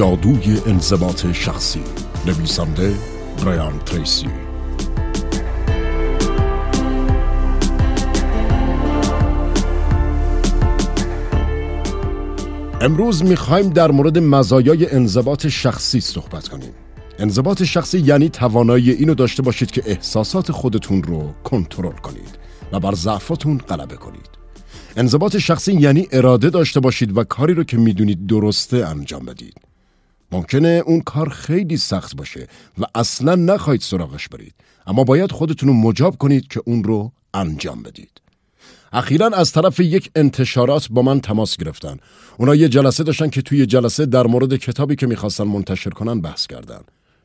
جادوی انضباط شخصی. نویسنده برایان تریسی. امروز می‌خوایم در مورد مزایای انضباط شخصی صحبت کنیم. انضباط شخصی یعنی توانایی اینو داشته باشید که احساسات خودتون رو کنترل کنید و بر ضعفاتون غلبه کنید. انضباط شخصی یعنی اراده داشته باشید و کاری رو که می‌دونید درسته انجام بدید. ممکنه اون کار خیلی سخت باشه و اصلا نخواهید سراغش برید. اما باید خودتون رو مجاب کنید که اون رو انجام بدید. اخیرا از طرف یک انتشارات با من تماس گرفتن. اونا یه جلسه داشتن که توی جلسه در مورد کتابی که می‌خواستن منتشر کنن بحث کردن.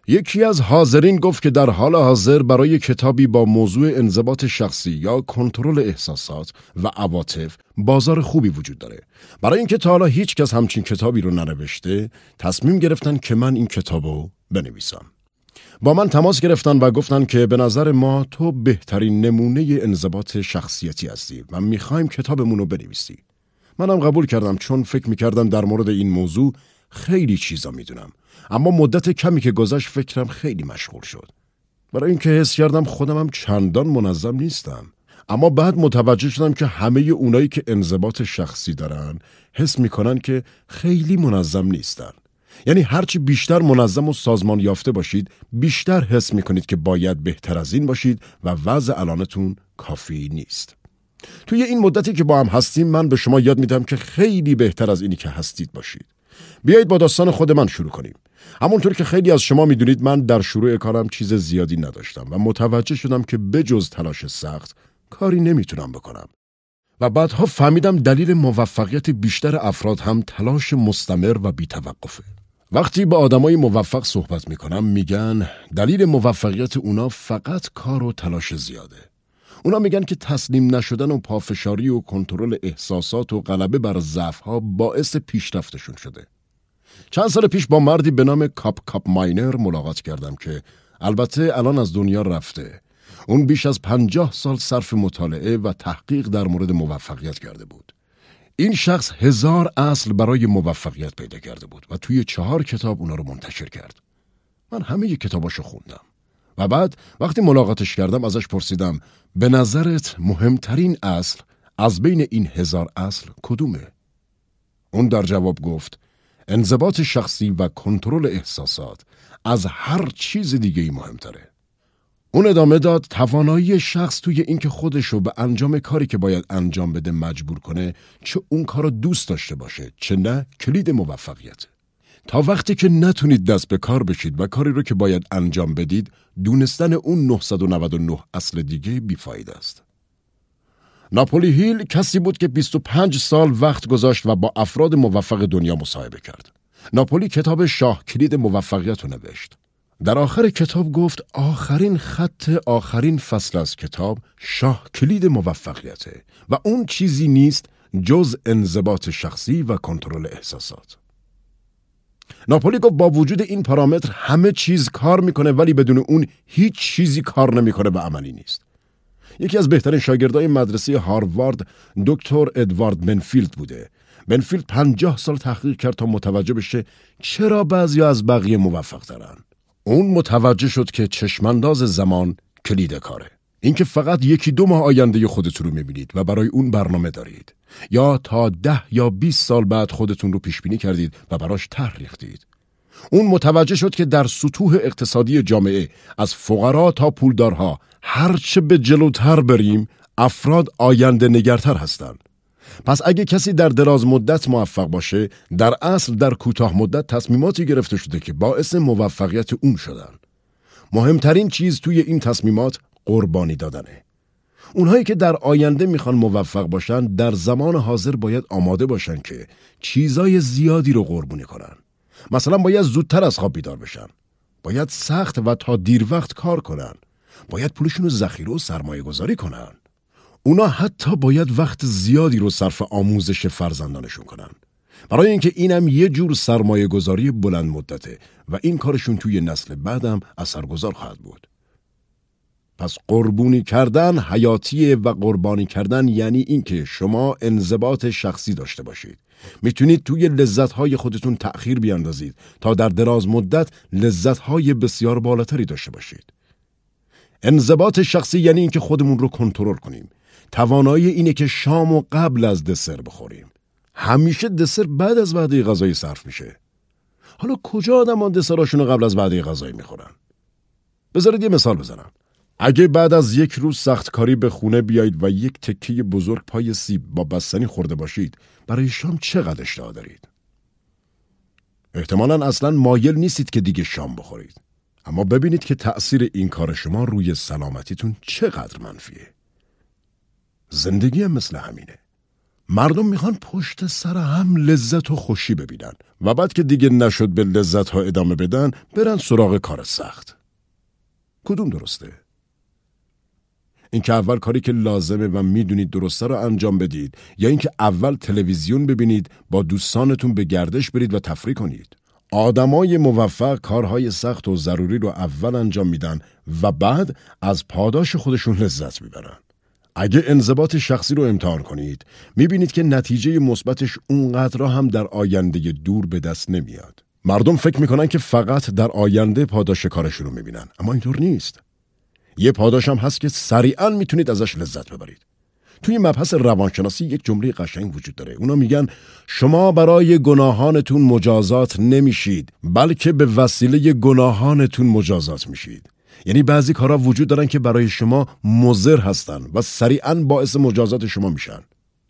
یکی از حاضرین گفت که در حال حاضر برای کتابی با موضوع انضباط شخصی یا کنترل احساسات و عواطف بازار خوبی وجود داره. برای اینکه تا حالا هیچ کس همچین کتابی رو ننوشته، تصمیم گرفتن که من این کتابو بنویسم. با من تماس گرفتن و گفتن که به نظر ما تو بهترین نمونه انضباط شخصیتی هستی و می‌خوایم کتابمون رو بنویسی. منم قبول کردم چون فکر می‌کردم در مورد این موضوع خیلی چیزا می‌دونم اما مدت کمی که گذشت فکرم خیلی مشغول شد. برای اینکه حس کردم خودم هم چندان منظم نیستم. اما بعد متوجه شدم که همه اونایی که انضباط شخصی دارن حس می‌کنن که خیلی منظم نیستن. یعنی هرچی بیشتر منظم و سازمان یافته باشید بیشتر حس می‌کنید که باید بهتر از این باشید و وضع الانتون کافی نیست. توی این مدتی که با هم هستیم من به شما یاد میدم که خیلی بهتر از اینی که هستید باشید. بیایید با داستان خود من شروع کنیم. همونطور که خیلی از شما می‌دونید من در شروع کارم چیز زیادی نداشتم و متوجه شدم که بجز تلاش سخت کاری نمی‌تونم بکنم. و بعدها فهمیدم دلیل موفقیت بیشتر افراد هم تلاش مستمر و بیتوقفه. وقتی با آدمای موفق صحبت می‌کنم میگن دلیل موفقیت اونا فقط کار و تلاش زیاده. اونا میگن که تسلیم نشدن و پافشاری و کنترل احساسات و غلبه بر ضعفها باعث پیشرفتشون شده. چند سال پیش با مردی به نام کاپ کاپ ماینر ملاقات کردم که البته الان از دنیا رفته. اون بیش از پنجاه سال صرف مطالعه و تحقیق در مورد موفقیت کرده بود. این شخص هزار اصل برای موفقیت پیدا کرده بود و توی چهار کتاب اونا رو منتشر کرد. من همه کتاباشو خوندم. و بعد وقتی ملاقاتش کردم ازش پرسیدم به نظرت مهمترین اصل از بین این هزار اصل کدومه؟ اون در جواب گفت انضباط شخصی و کنترل احساسات از هر چیز دیگه ای مهمتره. اون ادامه داد توانایی شخص توی اینکه خودش رو به انجام کاری که باید انجام بده مجبور کنه چه اون کار رو دوست داشته باشه چه نه کلید موفقیته. تا وقتی که نتونید دست به کار بشید و کاری رو که باید انجام بدید دونستن اون 999 اصل دیگه بیفاید است. ناپولی هیل کسی بود که 25 سال وقت گذاشت و با افراد موفق دنیا مصاحبه کرد. ناپولی کتاب شاه کلید موفقیت رو نوشت. در آخر کتاب گفت آخرین خط آخرین فصل از کتاب شاه کلید موفقیته و اون چیزی نیست جز انضباط شخصی و کنترل احساسات. ناپولی گفت با وجود این پارامتر همه چیز کار می‌کنه ولی بدون اون هیچ چیزی کار نمی‌کنه و عملی نیست. یکی از بهترین شاگردای مدرسه هاروارد دکتر ادوارد بنفیلد بوده. بنفیلد پنجاه سال تحقیق کرد تا متوجه بشه چرا بعضی از بقیه موفق دارن. اون متوجه شد که چشمانداز زمان کلید کاره. اینکه فقط یکی دو ماه آینده خودتون رو می‌بینید و برای اون برنامه دارید. یا تا ده یا 20 سال بعد خودتون رو پیش بینی کردید و براش طرح ریختید. اون متوجه شد که در سطوح اقتصادی جامعه از فقرا تا پولدارها هرچه به جلوتر بریم افراد آینده نگرتر هستند. پس اگه کسی در دراز مدت موفق باشه در اصل در کوتاه مدت تصمیماتی گرفته شده که باعث موفقیت اون شدن. مهمترین چیز توی این تصمیمات قربانی دادنه اونهایی که در آینده می‌خوان موفق باشن در زمان حاضر باید آماده باشن که چیزای زیادی رو قربونی کنن. مثلا باید زودتر از خواب بیدار بشن. باید سخت و تا دیر وقت کار کنن. باید پولشون رو ذخیره و سرمایه گذاری کنن. اونا حتی باید وقت زیادی رو صرف آموزش فرزندانشون کنن. برای اینکه اینم یه جور سرمایه گذاری بلند مدته و این کارشون توی نسل بعدم اثرگذار خواهد بود. پس قربونی کردن حیاتیه و قربانی کردن یعنی اینکه شما انضباط شخصی داشته باشید می‌تونید توی لذتهای خودتون تأخیر بیاندازید تا در دراز مدت لذتهای بسیار بالاتری داشته باشید. انضباط شخصی یعنی اینکه خودمون رو کنترل کنیم. توانایی اینه که شام و قبل از دسر بخوریم. همیشه دسر بعد از وعده غذایی صرف میشه. حالا کجا آدمان دسراشون رو قبل از وعده غذایی می‌خورن؟ بذارید یه مثال بزنم. اگه بعد از یک روز سختکاری به خونه بیایید و یک تکه بزرگ پای سیب با بستنی خورده باشید برای شام چقدر اشتها دارید؟ احتمالا اصلا مایل نیستید که دیگه شام بخورید. اما ببینید که تأثیر این کار شما روی سلامتیتون چقدر منفیه. زندگی هم مثل همینه. مردم می‌خوان پشت سر هم لذت و خوشی ببینن و بعد که دیگه نشد به لذت ها ادامه بدن برن سراغ کار سخت. کدوم درسته؟ اینکه اول کاری که لازمه و می‌دونید درسته رو انجام بدید یا اینکه اول تلویزیون ببینید با دوستانتون به گردش برید و تفریح کنید. آدمای موفق کارهای سخت و ضروری رو اول انجام میدن و بعد از پاداش خودشون لذت می‌برن. اگه انضباط شخصی رو امتحان کنید می‌بینید که نتیجه مثبتش اونقدر هم در آینده دور به دست نمیاد. مردم فکر می‌کنن که فقط در آینده پاداش کارشون رو می‌بینن اما اینطور نیست. یه پاداش هم هست که سریعا می‌تونید ازش لذت ببرید. توی مبحث روانشناسی یک جمله قشنگ وجود داره. اونا میگن شما برای گناهانتون مجازات نمیشید بلکه به وسیله گناهانتون مجازات میشید. یعنی بعضی کارها وجود دارن که برای شما مضر هستن و سریعا باعث مجازات شما میشن.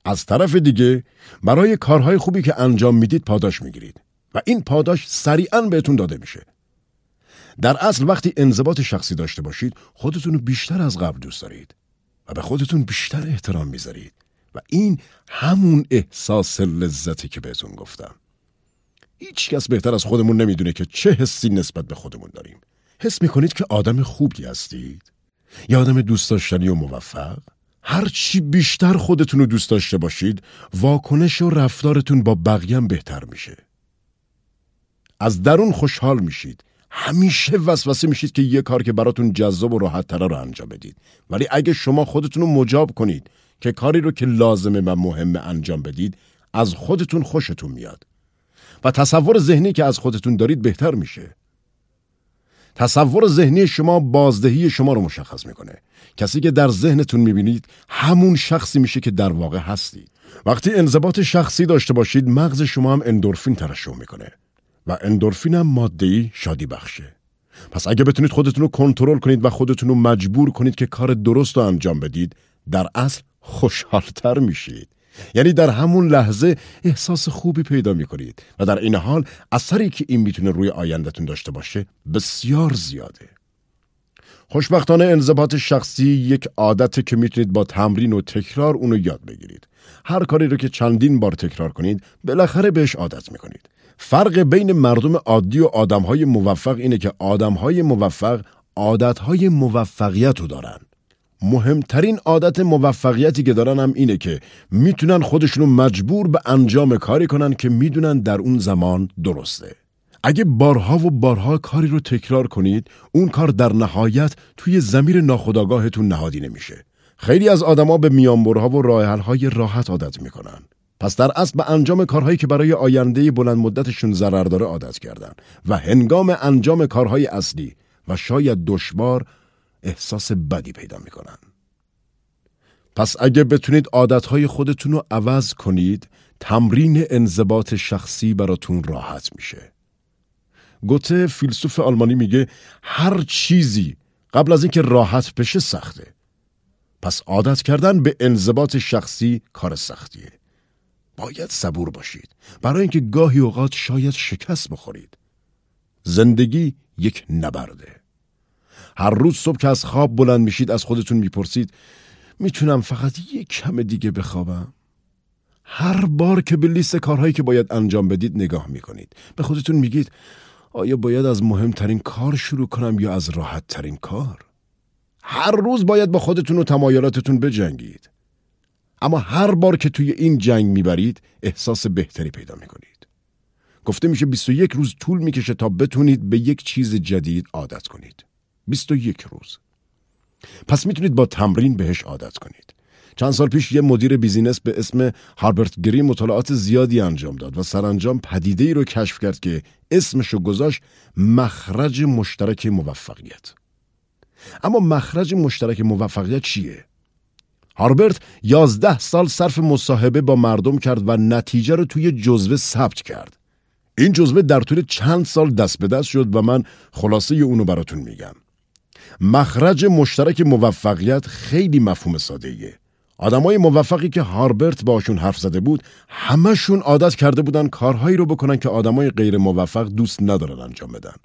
از طرف دیگه برای کارهای خوبی که انجام می‌دید پاداش می‌گیرید. و این پاداش سریعا بهتون داده میشه. در اصل وقتی انضباط شخصی داشته باشید خودتون رو بیشتر از قبل دوست دارید و به خودتون بیشتر احترام می‌ذارید و این همون احساس لذتی که بهتون گفتم. هیچ کس بهتر از خودمون نمی‌دونه که چه حسی نسبت به خودمون داریم. حس می‌کنید که آدم خوبی هستید؟ یا آدم دوست داشتنی و موفق؟ هر چی بیشتر خودتون رو دوست داشته باشید واکنش و رفتارتون با بقیه بهتر میشه. از درون خوشحال میشید. همیشه وسوسه میشید که یه کار که براتون جذاب و راحت تره رو انجام بدید. ولی اگه شما خودتون رو مجاب کنید که کاری رو که لازمه و مهمه انجام بدید از خودتون خوشتون میاد. و تصور ذهنی که از خودتون دارید بهتر میشه. تصور ذهنی شما بازدهی شما رو مشخص می‌کنه. کسی که در ذهنتون می‌بینید همون شخصی میشه که در واقع هستید. وقتی انضباط شخصی داشته باشید مغز شما هم اندورفین ترشح می‌کنه. و اندورفین هم ماده شادی بخشه. پس اگه بتونید خودتون رو کنترل کنید و خودتون رو مجبور کنید که کار درست رو انجام بدید در اصل خوشحالتر میشید. یعنی در همون لحظه احساس خوبی پیدا می‌کنید و در این حال اثری که این می‌تونه روی آیندهتون داشته باشه بسیار زیاده. خوشبختانه انضباط شخصی یک عادته که می‌تونید با تمرین و تکرار اونو یاد بگیرید. هر کاری رو که چندین بار تکرار کنید بالاخره بهش عادت می‌کنید. فرق بین مردم عادی و آدمهای موفق اینه که آدمهای موفق عادتهای موفقیت رو دارن. مهمترین عادت موفقیتی که دارن هم اینه که می‌تونن خودشونو مجبور به انجام کاری کنن که می‌دونن در اون زمان درسته. اگه بارها و بارها کاری رو تکرار کنید، اون کار در نهایت توی زمیر ناخودآگاهتون نهادی نمیشه. خیلی از آدما به میانبرها و راهحل‌های راحت عادت می‌کنن. پس در اصل به انجام کارهایی که برای آینده بلند مدتشون ضرر داره عادت کردن و هنگام انجام کارهای اصلی و شاید دشوار احساس بدی پیدا می‌کنن. پس اگه بتونید عادتهای خودتون رو عوض کنید تمرین انضباط شخصی براتون راحت میشه. گوته فیلسوف آلمانی میگه هر چیزی قبل از اینکه راحت بشه سخته. پس عادت کردن به انضباط شخصی کار سختیه. باید صبور باشید. برای اینکه گاهی اوقات شاید شکست بخورید. زندگی یک نبرده. هر روز صبح که از خواب بلند میشید از خودتون می‌پرسید می‌تونم فقط یک کم دیگه بخوابم؟ هر بار که به لیست کارهایی که باید انجام بدید نگاه می‌کنید. به خودتون میگید آیا باید از مهمترین کار شروع کنم یا از راحت ترین کار؟ هر روز باید با خودتون و تمایلاتتون بجنگید. اما هر بار که توی این جنگ می‌برید احساس بهتری پیدا می‌کنید. گفته میشه 21 روز طول می‌کشه تا بتونید به یک چیز جدید عادت کنید. 21 روز. پس می‌تونید با تمرین بهش عادت کنید. چند سال پیش یه مدیر بیزینس به اسم هاربرت گری مطالعات زیادی انجام داد و سرانجام پدیده ای رو کشف کرد که اسمشو گذاشت مخرج مشترک موفقیت. اما مخرج مشترک موفقیت چیه؟ هاربرت یازده سال صرف مصاحبه با مردم کرد و نتیجه رو توی جزوه ثبت کرد. این جزوه در طول چند سال دست به دست شد و من خلاصه اونو براتون میگم. مخرج مشترک موفقیت خیلی مفهوم ساده ایه. آدمای موفقی که هاربرت باشون حرف زده بود همشون عادت کرده بودن کارهایی رو بکنن که آدمای غیر موفق دوست ندارن انجام بدن.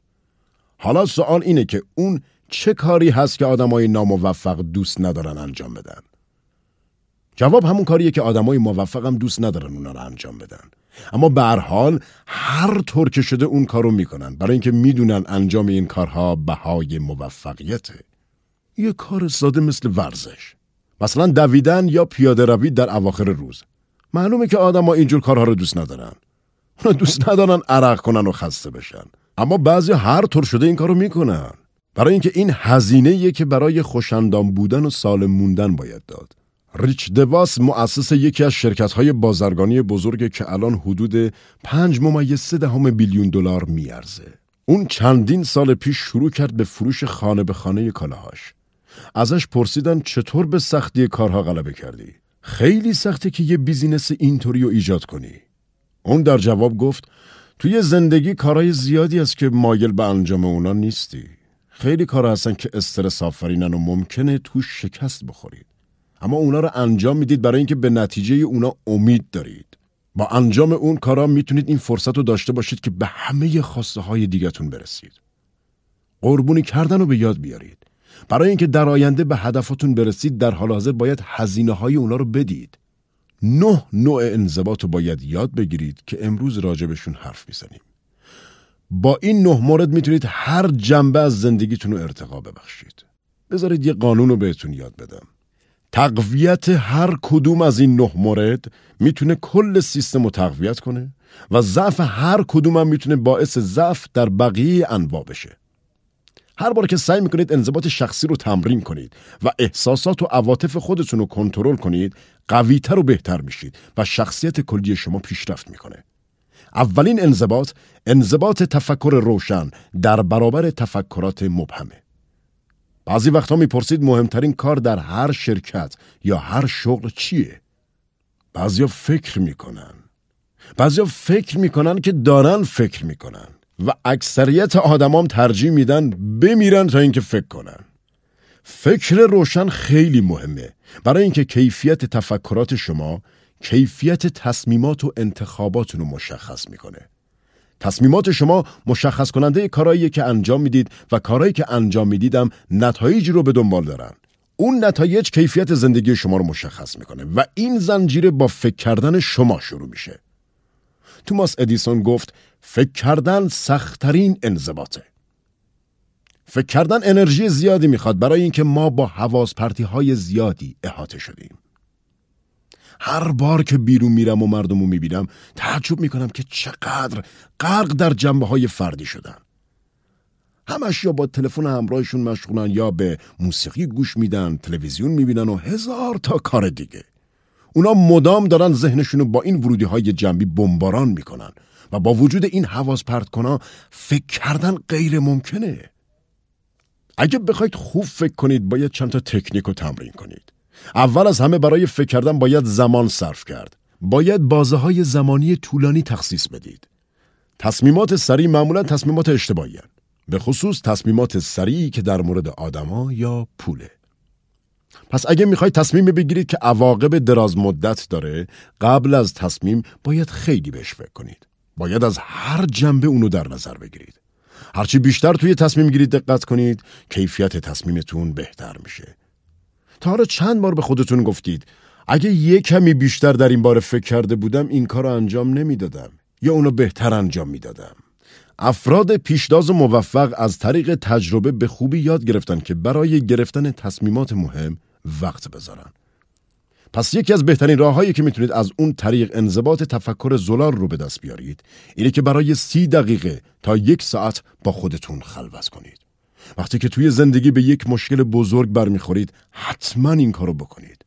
حالا سوال اینه که اون چه کاری هست که آدمای ناموفق دوست ندارن انجام بدن؟ جواب همون کاریه که آدمای موفق هم دوست ندارن اونا رو انجام بدن. اما به هر حال هر طور که شده اون کارو می‌کنن برای اینکه می‌دونن انجام این کارها بهای موفقیته. یه کار ساده مثل ورزش. مثلا دویدن یا پیاده روی در اواخر روز. معلومه که آدما اینجور کارها رو دوست ندارن. اونا دوست ندارن عرق کنن و خسته بشن. اما بعضی هر طور شده این کارو می‌کنن. برای اینکه این هزینه که برای خوشندام بودن و سالم موندن باید داد. ریچ دواس مؤسس یکی از شرکت های بازرگانی بزرگ که الان حدود 5 ممیز 3 دهم بیلیون دلار میارزه. اون چندین سال پیش شروع کرد به فروش خانه به خانه کالاهاش. ازش پرسیدن چطور به سختی کارها غلبه کردی؟ خیلی سخته که یه بیزینس اینطوری رو ایجاد کنی. اون در جواب گفت توی زندگی کارهای زیادی است که مایل به انجام اونا نیستی. خیلی کار هستن که استرس آفرینن و ممکنه تو شکست بخورید. اما اونا رو انجام می‌دید برای اینکه به نتیجه اونا امید دارید. با انجام اون کارا می‌تونید این فرصت رو داشته باشید که به همه خواسته های دیگتون برسید. قربونی کردن رو به یاد بیارید. برای اینکه در آینده به هدفتون برسید در حال حاضر باید هزینه های اونا رو بدید. نه نوع انضباط رو باید یاد بگیرید که امروز راجبشون حرف می‌زنیم. با این نه مورد می‌تونید هر جنبه از زندگیتون رو ارتقا ببخشید. بذارید یه قانون رو بهتون یاد بدم. تقویت هر کدوم از این نه مورد می‌تونه کل سیستم رو تقویت کنه و ضعف هر کدوم هم می‌تونه باعث ضعف در بقیه انواع بشه. هر بار که سعی می‌کنید انضباط شخصی رو تمرین کنید و احساسات و عواطف خودتون رو کنترل کنید قویتر و بهتر میشید و شخصیت کلی شما پیشرفت می‌کنه اولین انضباط انضباط تفکر روشن در برابر تفکرات مبهمه بعضی وقتها می‌پرسید مهمترین کار در هر شرکت یا هر شغل چیه؟ بعضیا فکر می‌کنن. بعضیا فکر می‌کنن که دارن فکر می‌کنن و اکثریت آدمام ترجیح میدن بمیرن تا اینکه فکر کنن. فکر روشن خیلی مهمه. برای اینکه کیفیت تفکرات شما کیفیت تصمیمات و انتخاباتون رو مشخص می‌کنه. تصمیمات شما مشخص کننده کارهایی که انجام می‌دید و کارهایی که انجام می‌دیدم نتایجی رو به دنبال دارن اون نتایج کیفیت زندگی شما رو مشخص می‌کنه و این زنجیره با فکر کردن شما شروع میشه توماس ادیسون گفت فکر کردن سختترین انضباطه. فکر کردن انرژی زیادی می‌خواد برای اینکه ما با حواس پرتی های زیادی احاطه شدیم. هر بار که بیرون میرم و مردم رو می‌بینم تعجب می‌کنم که چقدر غرق در جنبه های فردی شدن. همش یا با تلفن همراهشون مشغولن یا به موسیقی گوش میدن، تلویزیون می‌بینن و هزار تا کار دیگه. اونا مدام دارن ذهنشونو با این ورودی های جنبی بمباران می‌کنن و با وجود این حواس پرت کنا فکر کردن غیر ممکنه اگه بخواید خوب فکر کنید باید چند تا تکنیک رو تمرین کنید اول از همه برای فکر کردن باید زمان صرف کرد. باید بازه های زمانی طولانی تخصیص بدید. تصمیمات سریع معمولا تصمیمات اشتباهی به خصوص تصمیمات سریعی که در مورد آدما یا پوله. پس اگه می‌خواید تصمیم بگیرید که عواقب دراز مدت داره قبل از تصمیم باید خیلی بهش فکر کنید. باید از هر جنبه اونو در نظر بگیرید. هرچی بیشتر توی تصمیم گیرید دقت کنید کیفیت تصمیمتون بهتر میشه. تا حالا چند بار به خودتون گفتید. اگه یه کمی بیشتر در این بار فکر کرده بودم این کار رو انجام نمی‌دادم. یا اونو بهتر انجام می‌دادم. افراد پیشداز و موفق از طریق تجربه به خوبی یاد گرفتن که برای گرفتن تصمیمات مهم وقت بذارن. پس یکی از بهترین راههایی که می‌تونید از اون طریق انضباط تفکر زلال رو به دست بیارید اینه که برای سی دقیقه تا یک ساعت با خودتون خلوت کنید. وقتی که توی زندگی به یک مشکل بزرگ برمیخورید حتما این کارو بکنید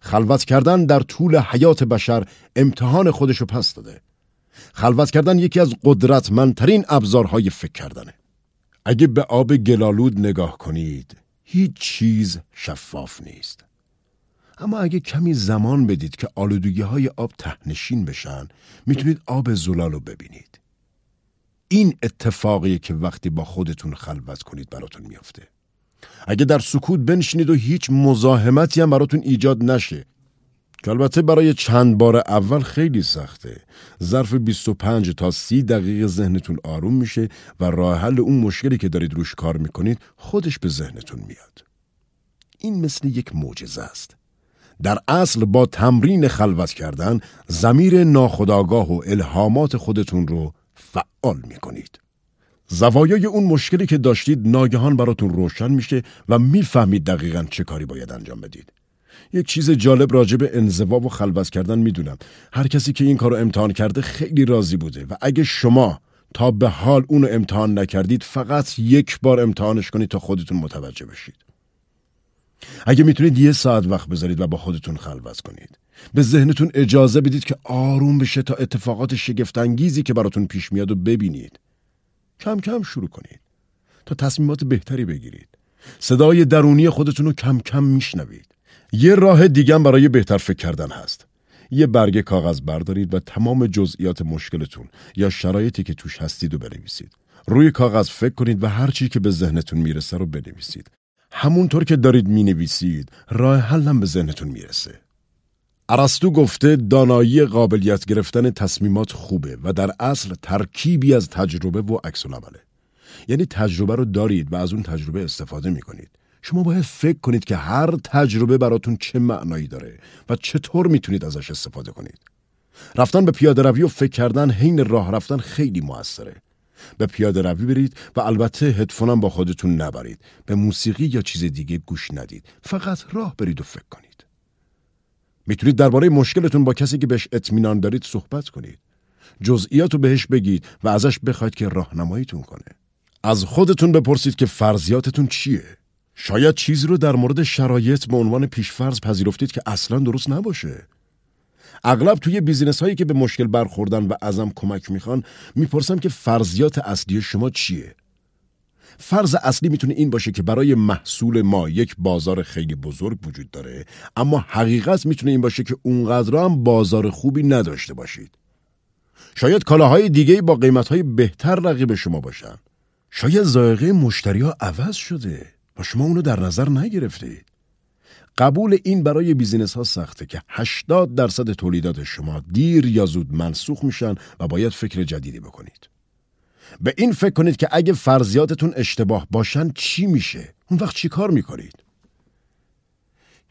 خلوت کردن در طول حیات بشر امتحان خودشو پس داده. خلوت کردن یکی از قدرتمندترین ابزارهای فکر کردنه. اگه به آب گلالود نگاه کنید، هیچ چیز شفاف نیست. اما اگه کمی زمان بدید که آلودگی های آب تهنشین بشن، می‌تونید آب زلال رو ببینید. این اتفاقیه که وقتی با خودتون خلوت کنید براتون میافته. اگه در سکوت بنشینید و هیچ مزاحمتی هم براتون ایجاد نشه. که البته برای چند بار اول خیلی سخته. ظرف 25 تا 30 دقیقه ذهنتون آروم میشه و راه حل اون مشکلی که دارید روش کار می‌کنید خودش به ذهنتون میاد. این مثل یک معجزه است. در اصل با تمرین خلوت کردن زمیر ناخداگاه و الهامات خودتون رو فعال می‌کنید زوایای اون مشکلی که داشتید ناگهان براتون روشن میشه و می‌فهمید دقیقا چه کاری باید انجام بدید. یک چیز جالب راجع به انزوا و خلوت کردن می‌دونم. هر کسی که این کارو امتحان کرده خیلی راضی بوده و اگه شما تا به حال اونو امتحان نکردید فقط یک بار امتحانش کنید تا خودتون متوجه بشید. اگه می‌تونید یه ساعت وقت بذارید و با خودتون خلوت کنید. به ذهنتون اجازه بدید که آروم بشه تا اتفاقات شگفتانگیزی که براتون پیش میاد و ببینید. کم کم شروع کنید تا تصمیمات بهتری بگیرید. صدای درونی خودتون رو کم کم میشنوید. یه راه دیگه برای بهتر فکر کردن هست. یه برگه کاغذ بردارید و تمام جزئیات مشکلتون یا شرایطی که توش هستید رو بنویسید. روی کاغذ فکر کنید و هر چی که به ذهنتون می‌رسه رو بنویسید. همونطور که دارید می‌نویسید راه حل هم به ذهنتون می‌رسه. ارسطو گفته دانایی قابلیت گرفتن تصمیمات خوبه و در اصل ترکیبی از تجربه و عکس العمله. یعنی تجربه رو دارید و از اون تجربه استفاده می کنید شما باید فکر کنید که هر تجربه براتون چه معنایی داره و چطور می‌تونید ازش استفاده کنید. رفتن به پیاده روی و فکر کردن حین راه رفتن خیلی موثره. به پیاده روی برید و البته هدفونم با خودتون نبرید. به موسیقی یا چیز دیگه گوش ندید. فقط راه برید و فکر کنید. می‌تونید درباره مشکلتون با کسی که بهش اطمینان دارید صحبت کنید. جزئیات رو بهش بگید و ازش بخواید که راهنماییتون کنه. از خودتون بپرسید که فرضیاتتون چیه؟ شاید چیزی رو در مورد شرایط به عنوان پیشفرض پذیرفتید که اصلا درست نباشه. اغلب توی بیزینس هایی که به مشکل برخوردن و ازم کمک می‌خوان می‌پرسم که فرضیات اصلی شما چیه؟ فرض اصلی می‌تونه این باشه که برای محصول ما یک بازار خیلی بزرگ وجود داره اما حقیقت می‌تونه این باشه که اونقدر هم بازار خوبی نداشته باشید. شاید کالاهای دیگه با قیمتهای بهتر رقیب شما باشن. شاید ذائقه مشتری ها عوض شده و شما اونو در نظر نگرفتید. قبول این برای بیزینس ها سخته که 80 درصد تولیدات شما دیر یا زود منسوخ میشن و باید فکر جدیدی بکنید. به این فکر کنید که اگه فرضیاتتون اشتباه باشن چی میشه؟ اون وقت چی کار می‌کنید؟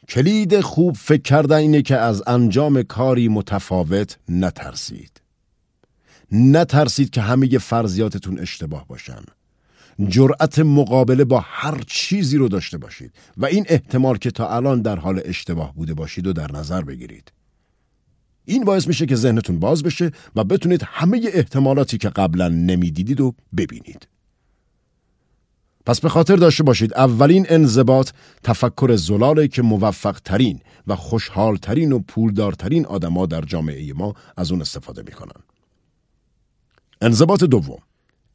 کلید خوب فکر کردن اینه که از انجام کاری متفاوت نترسید. نترسید که همه فرضیاتتون اشتباه باشن. جرأت مقابله با هر چیزی رو داشته باشید و این احتمال که تا الان در حال اشتباه بوده باشید و در نظر بگیرید. این باعث میشه که ذهنتون باز بشه و بتونید همه احتمالاتی که قبلا نمی‌دیدید و ببینید. پس به خاطر داشته باشید اولین انضباط تفکر زلاله که موفق ترین و خوشحال ترین و پولدارترین آدما در جامعه ما از اون استفاده می‌کنن. انضباط دوم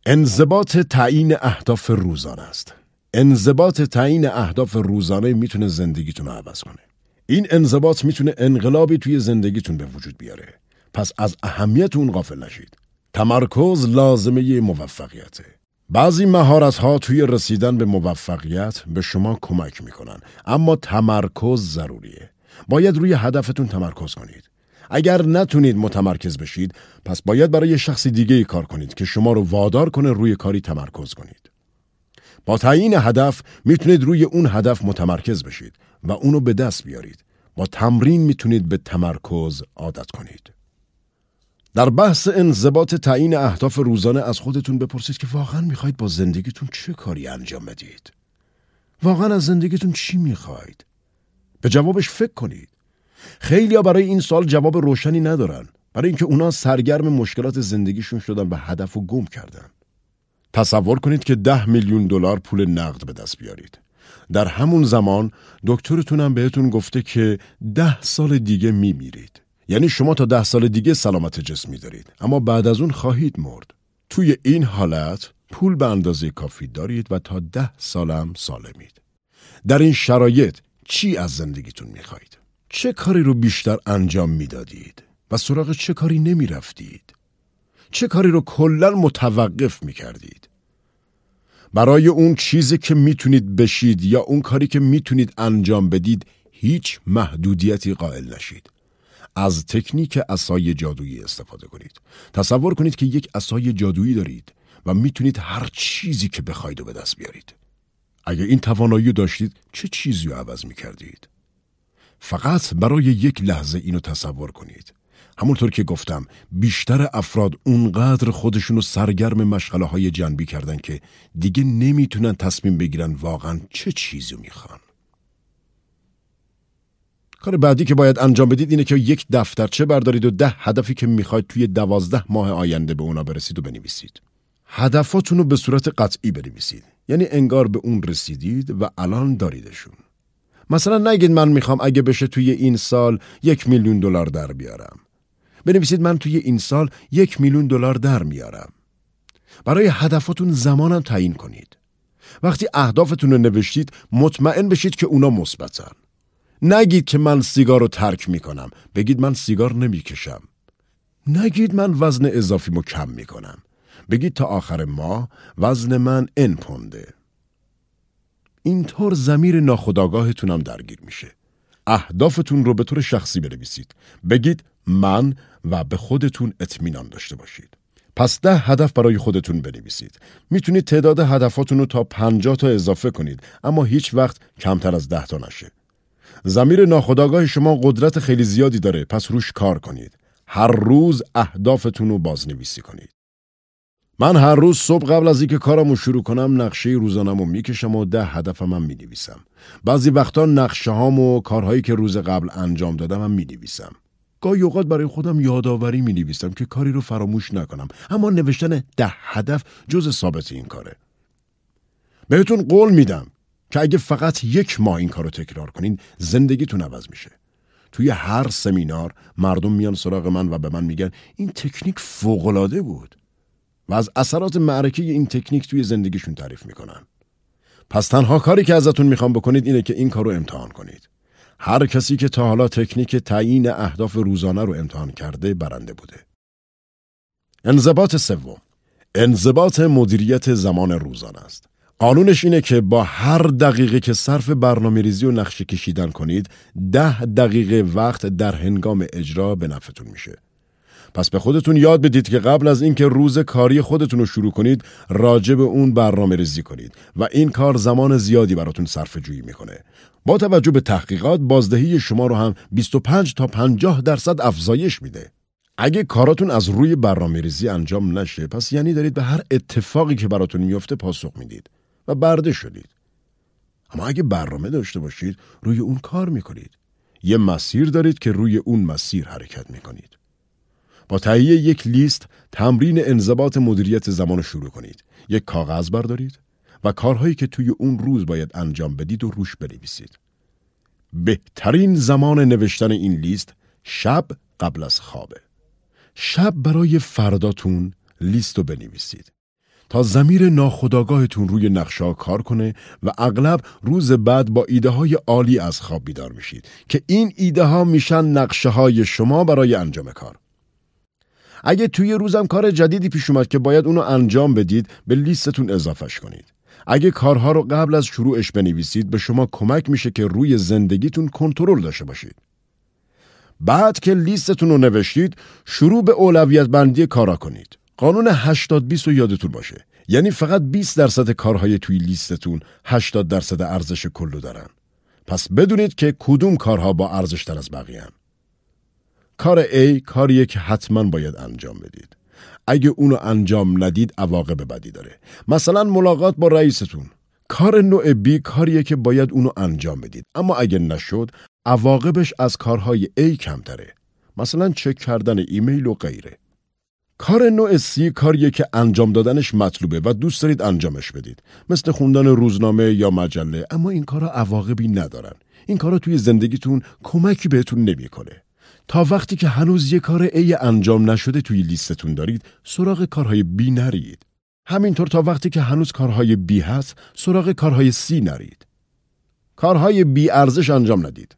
انضباط تعیین اهداف روزانه است. انضباط تعیین اهداف روزانه می‌تونه زندگیتون رو عوض کنه. این انضباط می‌تونه انقلابی توی زندگیتون به وجود بیاره. پس از اهمیت اون غافل نشید. تمرکز لازمه موفقیته. بعضی مهارت ها توی رسیدن به موفقیت به شما کمک می‌کنن اما تمرکز ضروریه. باید روی هدفتون تمرکز کنید. اگر نتونید متمرکز بشید پس باید برای شخصی دیگه ای کار کنید که شما رو وادار کنه روی کاری تمرکز کنید. با تعیین هدف می‌تونید روی اون هدف متمرکز بشید و اونو به دست بیارید. با تمرین می‌تونید به تمرکز عادت کنید. در بحث انضباط تعیین اهداف روزانه از خودتون بپرسید که واقعا می‌خواید با زندگیتون چه کاری انجام بدید؟ واقعا از زندگیتون چی می‌خواید؟ به جوابش فکر کنید. خیلی برای این سال جواب روشنی ندارن. برای اینکه اونا سرگرم مشکلات زندگیشون شدن و هدف رو گم کردن. تصور کنید که ده میلیون دلار پول نقد به دست بیارید. در همون زمان دکترتونم بهتون گفته که ده سال دیگه میمیرید. یعنی شما تا ده سال دیگه سلامت جسمی دارید اما بعد از اون خواهید مرد. توی این حالت پول به اندازه کافی دارید و تا ده سالم سالمید. در این شرایط چی از زندگیتون می‌خواهید؟ چه کاری رو بیشتر انجام می‌دادید و سراغ چه کاری نمی‌رفتید؟ چه کاری رو کلا متوقف می‌کردید؟ برای اون چیزی که می‌تونید بشید یا اون کاری که می‌تونید انجام بدید هیچ محدودیتی قائل نشید. از تکنیک اسای جادویی استفاده کنید. تصور کنید که یک اسای جادویی دارید و می‌تونید هر چیزی که بخواید و به دست بیارید. اگه این توانایی داشتید چه چیزی رو عوض می‌کردید؟ فقط برای یک لحظه اینو تصور کنید. همونطور که گفتم بیشتر افراد اونقدر خودشونو سرگرم مشغله های جنبی کردن که دیگه نمی‌تونن تصمیم بگیرن واقعا چه چیزی می‌خوان. کار بعدی که باید انجام بدید اینه که یک دفترچه بردارید و ده هدفی که می‌خواید توی دوازده ماه آینده به اونا برسید و بنویسید. هدفاتون رو به صورت قطعی بنویسید. یعنی انگار به اون رسیدید و الان داریدشون. مثلا نگید من می‌خوام اگه بشه توی این سال یک میلیون دلار در بیارم. بنویسید من توی این سال یک میلیون دلار در میارم. برای هدفاتون زمانم تعیین کنید. وقتی اهدافتون رو نوشتید مطمئن بشید که اونا مثبتن. نگید که من سیگار رو ترک می‌کنم. بگید من سیگار نمی‌کشم. نگید من وزن اضافیمو کم می‌کنم. بگید تا آخر ماه وزن من ان پونده. اینطور زمیر ناخداگاهتونم درگیر میشه. اهدافتون رو به طور شخصی بنویسید. بگید من و به خودتون اطمینان داشته باشید. پس ده هدف برای خودتون بنویسید. می‌تونید تعداد هدفاتون رو تا پنجاه تا اضافه کنید اما هیچ وقت کمتر از ده تا نشه. زمیر ناخداگاه شما قدرت خیلی زیادی داره پس روش کار کنید. هر روز اهدافتون رو بازنویسی کنید. من هر روز صبح قبل از اینکه کارمو شروع کنم نقشه روزانمو می‌کشم و ده هدفم هم می‌نویسم. بعضی وقتا نقشه هام و کارهایی که روز قبل انجام دادم هم می‌نویسم. گاهی اوقات برای خودم یادآوری می نویسم که کاری رو فراموش نکنم. اما نوشتن ده هدف جز ثابت این کاره. بهتون قول میدم که اگه فقط یک ماه این کارو تکرار کنین زندگیتون عوض میشه. توی هر سمینار مردم میان سراغ من و به من میگن این تکنیک فوقالعاده بود و از اثرات معرکه این تکنیک توی زندگیشون تعریف می‌کنن. پس تنها کاری که ازتون می‌خوام بکنید اینه که این کار رو امتحان کنید. هر کسی که تا حالا تکنیک تعیین اهداف روزانه رو امتحان کرده برنده بوده. انضباط سوم انضباط مدیریت زمان روزانه است. قانونش اینه که با هر دقیقه که صرف برنامه ریزی و نقشه کشیدن کنید ده دقیقه وقت در هنگام اجرا به نفعتون میشه. پس به خودتون یاد بدید که قبل از اینکه روز کاری خودتون رو شروع کنید راجع به اون برنامه ریزی کنید و این کار زمان زیادی براتون صرف جویی می‌کنه با توجه به تحقیقات بازدهی شما رو هم 25 تا 50 درصد افزایش میده. اگه کاراتون از روی برنامه ریزی انجام نشه پس یعنی دارید به هر اتفاقی که براتون میفته پاسخ می‌دید و برده شدید. اما اگه برنامه داشته باشید روی اون کار می‌کنید. یه مسیر دارید که روی اون مسیر حرکت می‌کنید. با تهیه یک لیست تمرین انضباط مدیریت زمان شروع کنید. یک کاغذ بردارید. و کارهایی که توی اون روز باید انجام بدید و روش بنویسید. بهترین زمان نوشتن این لیست شب قبل از خوابه. شب برای فرداتون لیست رو بنویسید. تا زمیر ناخداگاهتون روی نقشه کار کنه و اغلب روز بعد با ایده های عالی از خواب بیدار میشید که این ایده ها میشن نقشه های شما برای انجام کار. اگه توی روزم کار جدیدی پیش اومد که باید اونو انجام بدید به لیستتون اضافهش کنید. اگه کارها رو قبل از شروعش بنویسید به شما کمک میشه که روی زندگیتون کنترل داشته باشید. بعد که لیستتون رو نوشتید شروع به اولویت بندی کارا کنید. قانون 80 20 رو یادتون باشه. یعنی فقط 20 درصد کارهای توی لیستتون 80 درصد ارزش کلو دارن. پس بدونید که کدوم کارها با ارزش تر از بقیه هم. کار A کاریه که حتما باید انجام بدید. اگه اونو انجام ندید عواقب بدی داره. مثلا ملاقات با رئیستون. کار نوع B کاریه که باید اونو انجام بدید. اما اگه نشد عواقبش از کارهای A کمتره. مثلا چک کردن ایمیل و غیره. کار نوع سی کاریه که انجام دادنش مطلوبه و دوست دارید انجامش بدید مثل خوندن روزنامه یا مجله اما این کارا عواقبی ندارن این کارا توی زندگیتون کمکی بهتون نمی‌کنه تا وقتی که هنوز یه کار ای انجام نشده توی لیستتون دارید سراغ کارهای بی نرید همینطور تا وقتی که هنوز کارهای بی هست سراغ کارهای سی نرید کارهای بی ارزش انجام ندید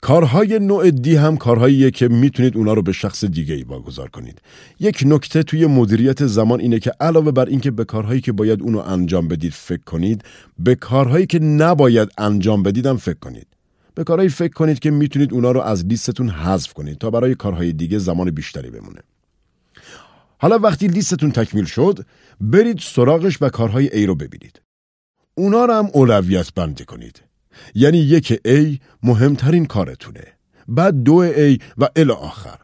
کارهای نوع دی هم کارهاییه که می‌تونید اونا رو به شخص دیگه ای واگذار کنید. یک نکته توی مدیریت زمان اینه که علاوه بر اینکه به کارهایی که باید اونو انجام بدید فکر کنید، به کارهایی که نباید انجام بدید فکر کنید. به کارهایی فکر کنید که می‌تونید اونا رو از لیستتون حذف کنید تا برای کارهای دیگه زمان بیشتری بمونه. حالا وقتی لیستتون تکمیل شد، برید سراغش و کارهای ای رو ببینید. اونا رو هم اولویت بندی کنید. یعنی یک A مهمترین کارتونه بعد دو A و ال آخر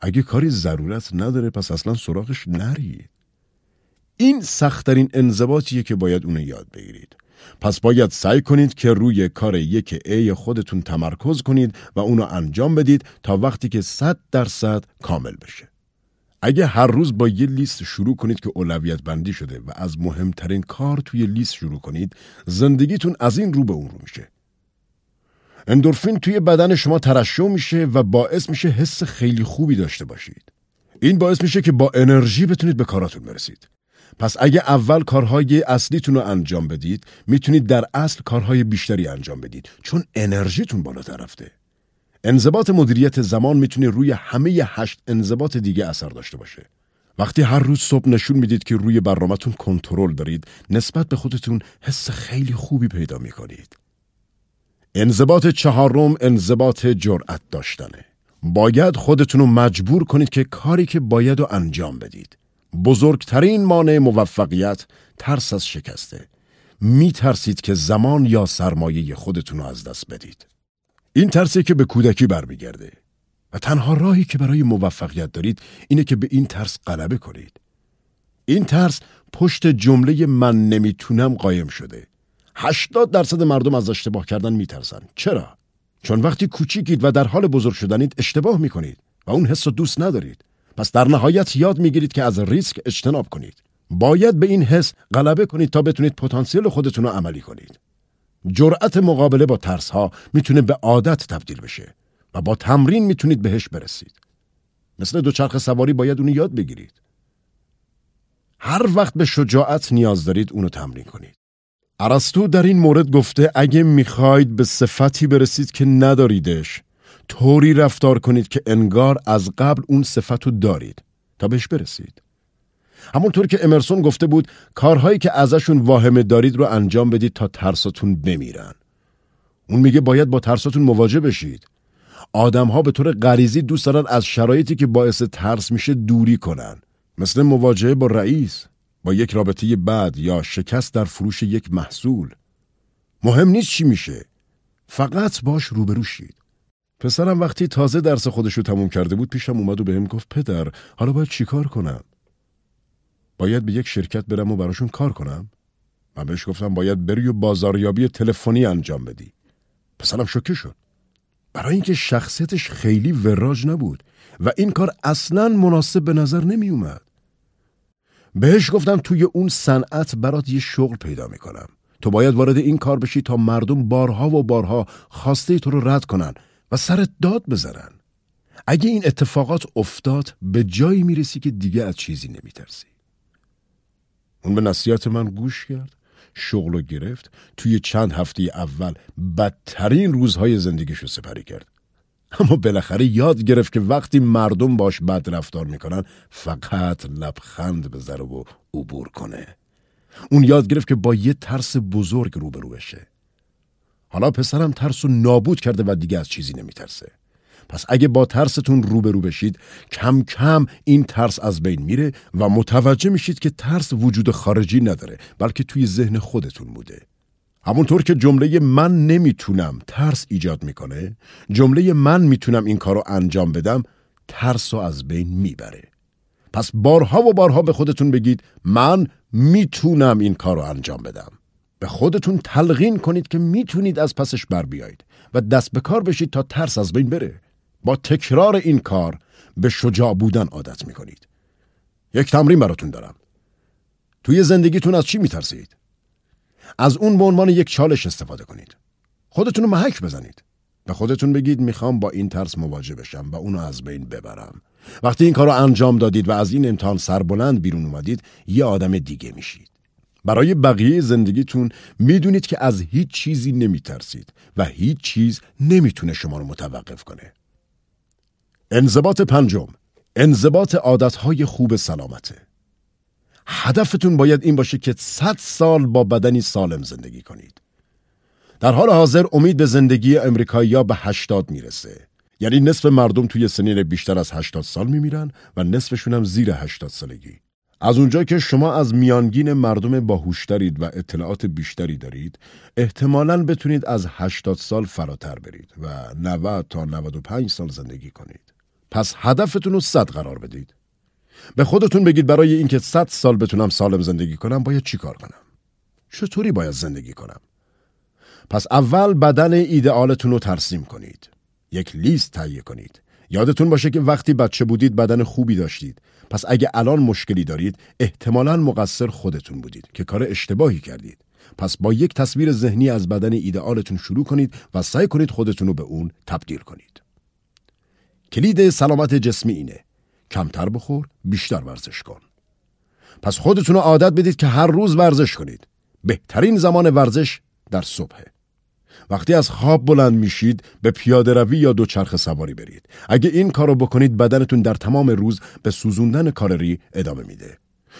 اگه کاری ضرورت نداره پس اصلا سراغش نرید این سختترین انضباطیه که باید اونو یاد بگیرید پس باید سعی کنید که روی کار یک A خودتون تمرکز کنید و اونو انجام بدید تا وقتی که صد درصد کامل بشه. اگه هر روز با یه لیست شروع کنید که اولویت بندی شده و از مهمترین کار توی لیست شروع کنید زندگیتون از این رو به اون رو میشه. اندورفین توی بدن شما ترشح میشه و باعث میشه حس خیلی خوبی داشته باشید. این باعث میشه که با انرژی بتونید به کاراتون برسید. پس اگه اول کارهای اصلیتون رو انجام بدید می‌تونید در اصل کارهای بیشتری انجام بدید چون انرژیتون بالاتر رفته انضباط مدیریت زمان می‌تونه روی همه هشت انضباط دیگه اثر داشته باشه. وقتی هر روز صبح نشون می‌دید که روی برنامهتون کنترل دارید، نسبت به خودتون حس خیلی خوبی پیدا می‌کنید. انضباط چهارم انضباط جرأت داشتنه. باید خودتون رو مجبور کنید که کاری که باید رو انجام بدید. بزرگترین مانع موفقیت ترس از شکسته. می ترسید که زمان یا سرمایه خودتون رو از دست بدید. این ترسی که به کودکی برمیگرده و تنها راهی که برای موفقیت دارید اینه که به این ترس غلبه کنید. این ترس پشت جمله من نمی‌تونم قایم شده. 80 درصد مردم از اشتباه کردن میترسن. چرا؟ چون وقتی کوچیکید و در حال بزرگ شدنید اشتباه می‌کنید و اون حس رو دوست ندارید. پس در نهایت یاد می‌گیرید که از ریسک اجتناب کنید. باید به این حس غلبه کنید تا بتونید پتانسیل خودتون رو عملی کنید. جرأت مقابله با ترس ها می‌تونه به عادت تبدیل بشه و با تمرین می‌تونید بهش برسید. مثل دوچرخه سواری باید اونو یاد بگیرید. هر وقت به شجاعت نیاز دارید اونو تمرین کنید. ارسطو در این مورد گفته اگه می‌خواید به صفتی برسید که نداریدش طوری رفتار کنید که انگار از قبل اون صفت رو دارید تا بهش برسید. همونطور که امرسون گفته بود کارهایی که ازشون واهمه دارید رو انجام بدید تا ترساتون بمیرن. اون میگه باید با ترساتون مواجه بشید. آدم ها به طور غریزی دوست دارن از شرایطی که باعث ترس میشه دوری کنن. مثل مواجهه با رئیس، با یک رابطه بد یا شکست در فروش یک محصول. مهم نیست چی میشه. فقط باش روبرو شید. پسرم وقتی تازه درس خودش رو تموم کرده بود پیشم اومد و بهم گفت پدر حالا باید چیکار کنم؟ باید به یک شرکت برم و براشون کار کنم؟ من بهش گفتم باید بری و بازاریابی تلفنی انجام بدی. پسرم شوکه شد. برای اینکه شخصیتش خیلی وراج نبود و این کار اصلا مناسب به نظر نمی اومد بهش گفتم توی اون صنعت برات یه شغل پیدا می‌کنم. تو باید وارد این کار بشی تا مردم بارها و بارها خواسته تو رو رد کنن. و سرت داد بزنن. اگه این اتفاقات افتاد به جایی می‌رسی که دیگه از چیزی نمیترسی. اون به نصیحت من گوش کرد شغل رو گرفت توی چند هفته اول بدترین روزهای زندگیشو سپری کرد. اما بالاخره یاد گرفت که وقتی مردم باش بد رفتار می‌کنن فقط لبخند بذاره و عبور کنه. اون یاد گرفت که با یه ترس بزرگ روبرو بشه. حالا پسرم ترس رو نابود کرده و دیگه از چیزی نمیترسه. پس اگه با ترستون روبرو بشید کم کم این ترس از بین میره و متوجه میشید که ترس وجود خارجی نداره بلکه توی ذهن خودتون بوده. همونطور که جمله من نمی‌تونم ترس ایجاد می‌کنه جمله من می‌تونم این کارو انجام بدم ترس رو از بین می‌بره. پس بارها و بارها به خودتون بگید من می‌تونم این کارو انجام بدم. به خودتون تلقین کنید که می‌تونید از پسش بر بیایید و دست به کار بشید تا ترس از بین بره با تکرار این کار به شجاع بودن عادت می کنید. یک تمرین براتون دارم. توی زندگیتون از چی می ترسید؟ از اون به عنوان یک چالش استفاده کنید. خودتون رو محک بزنید. به خودتون بگید می‌خوام با این ترس مواجه بشم و اونو از بین ببرم. وقتی این کار رو انجام دادید و از این امتحان سربلند بیرون اومدید یه آدم دیگه میشید. برای بقیه زندگیتون می‌دونید که از هیچ چیزی نمیترسید و هیچ چیز نمی‌تونه شما رو متوقف کنه. انضباط پنجم انضباط عادتهای خوب سلامته. هدفتون باید این باشه که 100 سال با بدنی سالم زندگی کنید. در حال حاضر امید به زندگی امریکایی به 80 می‌رسه. یعنی نصف مردم توی سنین بیشتر از 80 سال میمیرن و نصفشون هم زیر 80 سالگی. از اونجا که شما از میانگین مردم باهوشترید و اطلاعات بیشتری دارید احتمالاً بتونید از 80 سال فراتر برید و 90 تا 95 سال زندگی کنید. پس هدفتون رو 100 قرار بدید. به خودتون بگید برای اینکه 100 سال بتونم سالم زندگی کنم باید چی کار کنم؟ چطوری باید زندگی کنم؟ پس اول بدن ایدئالتون رو ترسیم کنید. یک لیست تهیه کنید. یادتون باشه که وقتی بچه بودید بدن خوبی داشتید. پس اگه الان مشکلی دارید احتمالا مقصر خودتون بودید که کار اشتباهی کردید. پس با یک تصویر ذهنی از بدن ایدئالتون شروع کنید و سعی کنید خودتون رو به اون تبدیل کنید. کلید سلامت جسمی اینه. کمتر بخور بیشتر ورزش کن. پس خودتون رو عادت بدید که هر روز ورزش کنید. بهترین زمان ورزش در صبحه. وقتی از خواب بلند میشید به پیاده روی یا دوچرخه سواری برید. اگه این کارو بکنید بدنتون در تمام روز به سوزوندن کالری ادامه میده.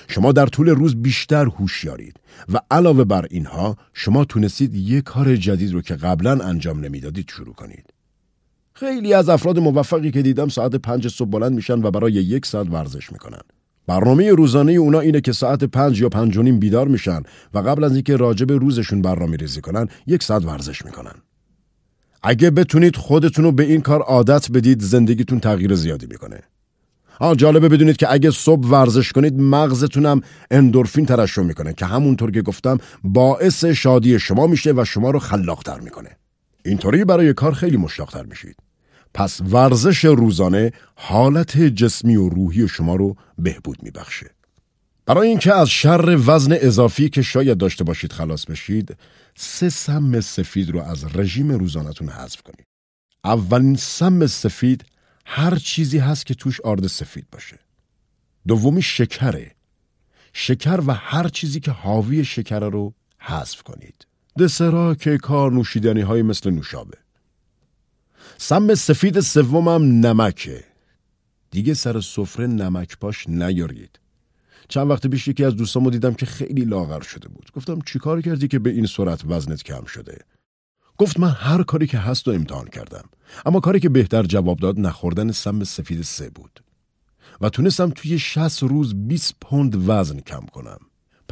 شما در طول روز بیشتر هوشیارید و علاوه بر اینها شما تونستید یک کار جدید رو که قبلا انجام نمی‌دادید شروع کنید. خیلی از افراد موفقی که دیدم ساعت پنج صبح بلند میشن و برای یک ساعت ورزش می‌کنن. برنامه روزانه اونا اینه که ساعت پنج یا پنج و نیم بیدار میشن و قبل از اینکه راجب روزشون برنامه ریزی کنن یک ساعت ورزش می‌کنن. اگه بتونید خودتون رو به این کار عادت بدید زندگیتون تغییر زیادی می‌کنه. آه جالبه بدونید که اگه صبح ورزش کنید مغزتون هم اندورفین ترشح می‌کنه که همونطور که گفتم باعث شادی شما میشه و شما رو خلاقتر می‌کنه. اینطوری برای کار خیلی مشتاقتر میشید. پس ورزش روزانه حالت جسمی و روحی شما رو بهبود میبخشه. برای اینکه از شر وزن اضافی که شاید داشته باشید خلاص بشید، سه سم سفید رو از رژیم روزانتون حذف کنید. اولین سم سفید هر چیزی هست که توش آرد سفید باشه. دومی شکره. شکر و هر چیزی که حاوی شکر رو حذف کنید. دسرا که کار نوشیدنی های مثل نوشابه. سم سفید سومم نمکه. دیگه سر سفره نمک پاش نیارید. چند وقت پیش یکی از دوستامو دیدم که خیلی لاغر شده بود. گفتم چیکار کردی که به این سرعت وزنت کم شده؟ گفت من هر کاری که هست رو امتحان کردم. اما کاری که بهتر جواب داد نخوردن سم سفید سه بود. و تونستم توی 60 روز 20 پوند وزن کم کنم.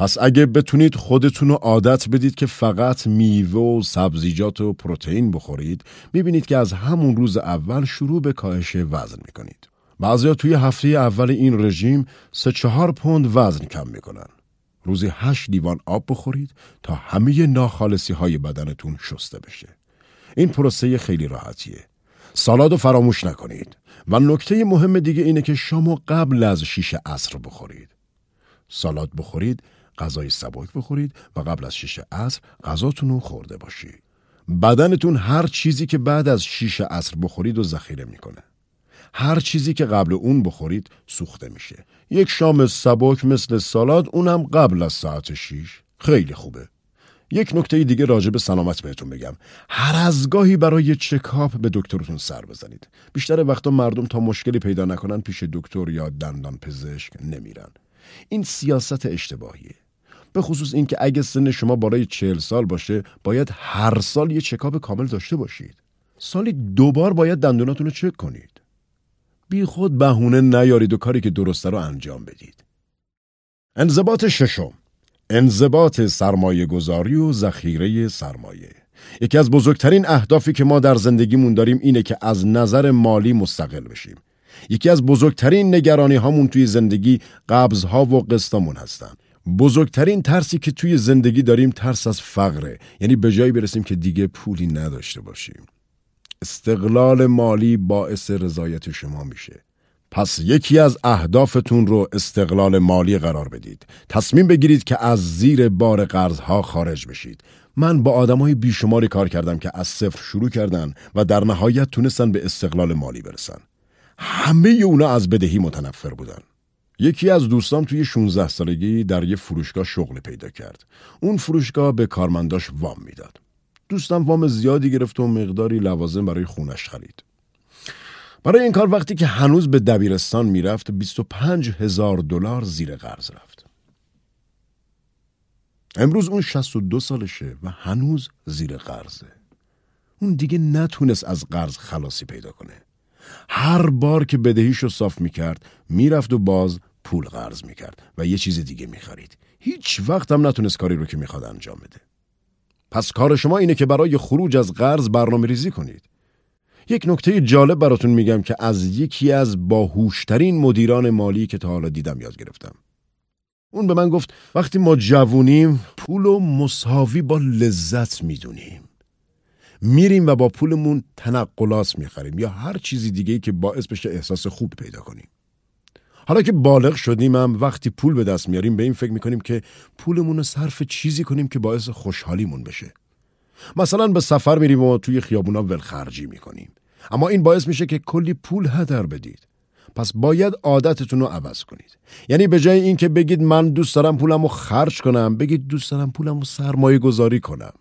پس اگه بتونید خودتون رو عادت بدید که فقط میوه و سبزیجات و پروتئین بخورید می‌بینید که از همون روز اول شروع به کاهش وزن می‌کنید. بعضیا توی هفته اول این رژیم سه چهار پوند وزن کم می‌کنن. روزی هشت لیوان آب بخورید تا همه ناخالصی های بدنتون شسته بشه. این پروسه خیلی راحتیه. سالاد فراموش نکنید و نکته مهم دیگه اینه که شما قبل از شیش عصر بخورید. سالاد بخورید غذای سبک بخورید و قبل از شیش عصر غذاتون رو خورده باشید. بدنتون هر چیزی که بعد از شیش عصر بخورید و ذخیره می‌کنه. هر چیزی که قبل اون بخورید سوخته میشه. یک شام سبک مثل سالاد اونم قبل از ساعت شیش. خیلی خوبه. یک نکته دیگه راجع به سلامت بهتون بگم هر از گاهی برای چکاپ به دکترتون سر بزنید بیشتر وقتا مردم تا مشکلی پیدا نکنن پیش دکتر یا دندان پزشک نمیرن این سیاست اشتباهیه به خصوص اینکه اگه سن شما بالای چهل سال باشه باید هر سال یه چکاپ کامل داشته باشید. سالی دوبار باید دندوناتون رو چک کنید. بی خود بهونه نیارید و کاری که درسته رو انجام بدید. انضباط ششم. انضباط سرمایه گذاری و ذخیره سرمایه. یکی از بزرگترین اهدافی که ما در زندگیمون داریم اینه که از نظر مالی مستقل بشیم. یکی از بزرگترین نگرانی هامون توی زندگی قبض ها و قسطامون هستن. بزرگترین ترسی که توی زندگی داریم ترس از فقره یعنی به جایی برسیم که دیگه پولی نداشته باشیم استقلال مالی باعث رضایت شما میشه پس یکی از اهدافتون رو استقلال مالی قرار بدید. تصمیم بگیرید که از زیر بار قرضها خارج بشید. من با آدمای بیشماری کار کردم که از صفر شروع کردن و در نهایت تونستن به استقلال مالی برسن. همه اونا از بدهی متنفر بودن. یکی از دوستام توی 16 سالگی در یه فروشگاه شغل پیدا کرد. اون فروشگاه به کارمنداش وام می‌داد. دوستم وام زیادی گرفت و مقداری لوازم برای خونش خرید. برای این کار وقتی که هنوز به دبیرستان می‌رفت 25 هزار دلار زیر قرض رفت. امروز اون 62 سالشه و هنوز زیر قرضه. اون دیگه نتونست از قرض خلاصی پیدا کنه. هر بار که بدهیشو صاف می‌کرد می‌رفت و باز پول قرض می‌کرد و یه چیز دیگه می‌خرید. هیچ وقت هم نتونست کاری رو که می‌خواد انجام بده. پس کار شما اینه که برای خروج از قرض برنامه ریزی کنید. یک نکته جالب براتون میگم که از یکی از باهوشترین مدیران مالی که تا حالا دیدم یاد گرفتم. اون به من گفت وقتی ما جوونیم پول و مساوی با لذت می‌دونیم. میریم و با پولمون تنقلات می‌خریم یا هر چیزی دیگه که باعث بشه احساس خوب پیدا کنیم. حالا که بالغ شدیم هم وقتی پول به دست میاریم به این فکر می‌کنیم که پولمون رو صرف چیزی کنیم که باعث خوشحالیمون بشه. مثلا به سفر میریم و توی خیابونا ولخرجی می‌کنیم. اما این باعث میشه که کلی پول هدر بدید. پس باید عادتتون رو عوض کنید. یعنی به جای اینکه بگید من دوست دارم پولم رو خرج کنم بگید دوست دارم پولم رو سرمایه گذاری کنم.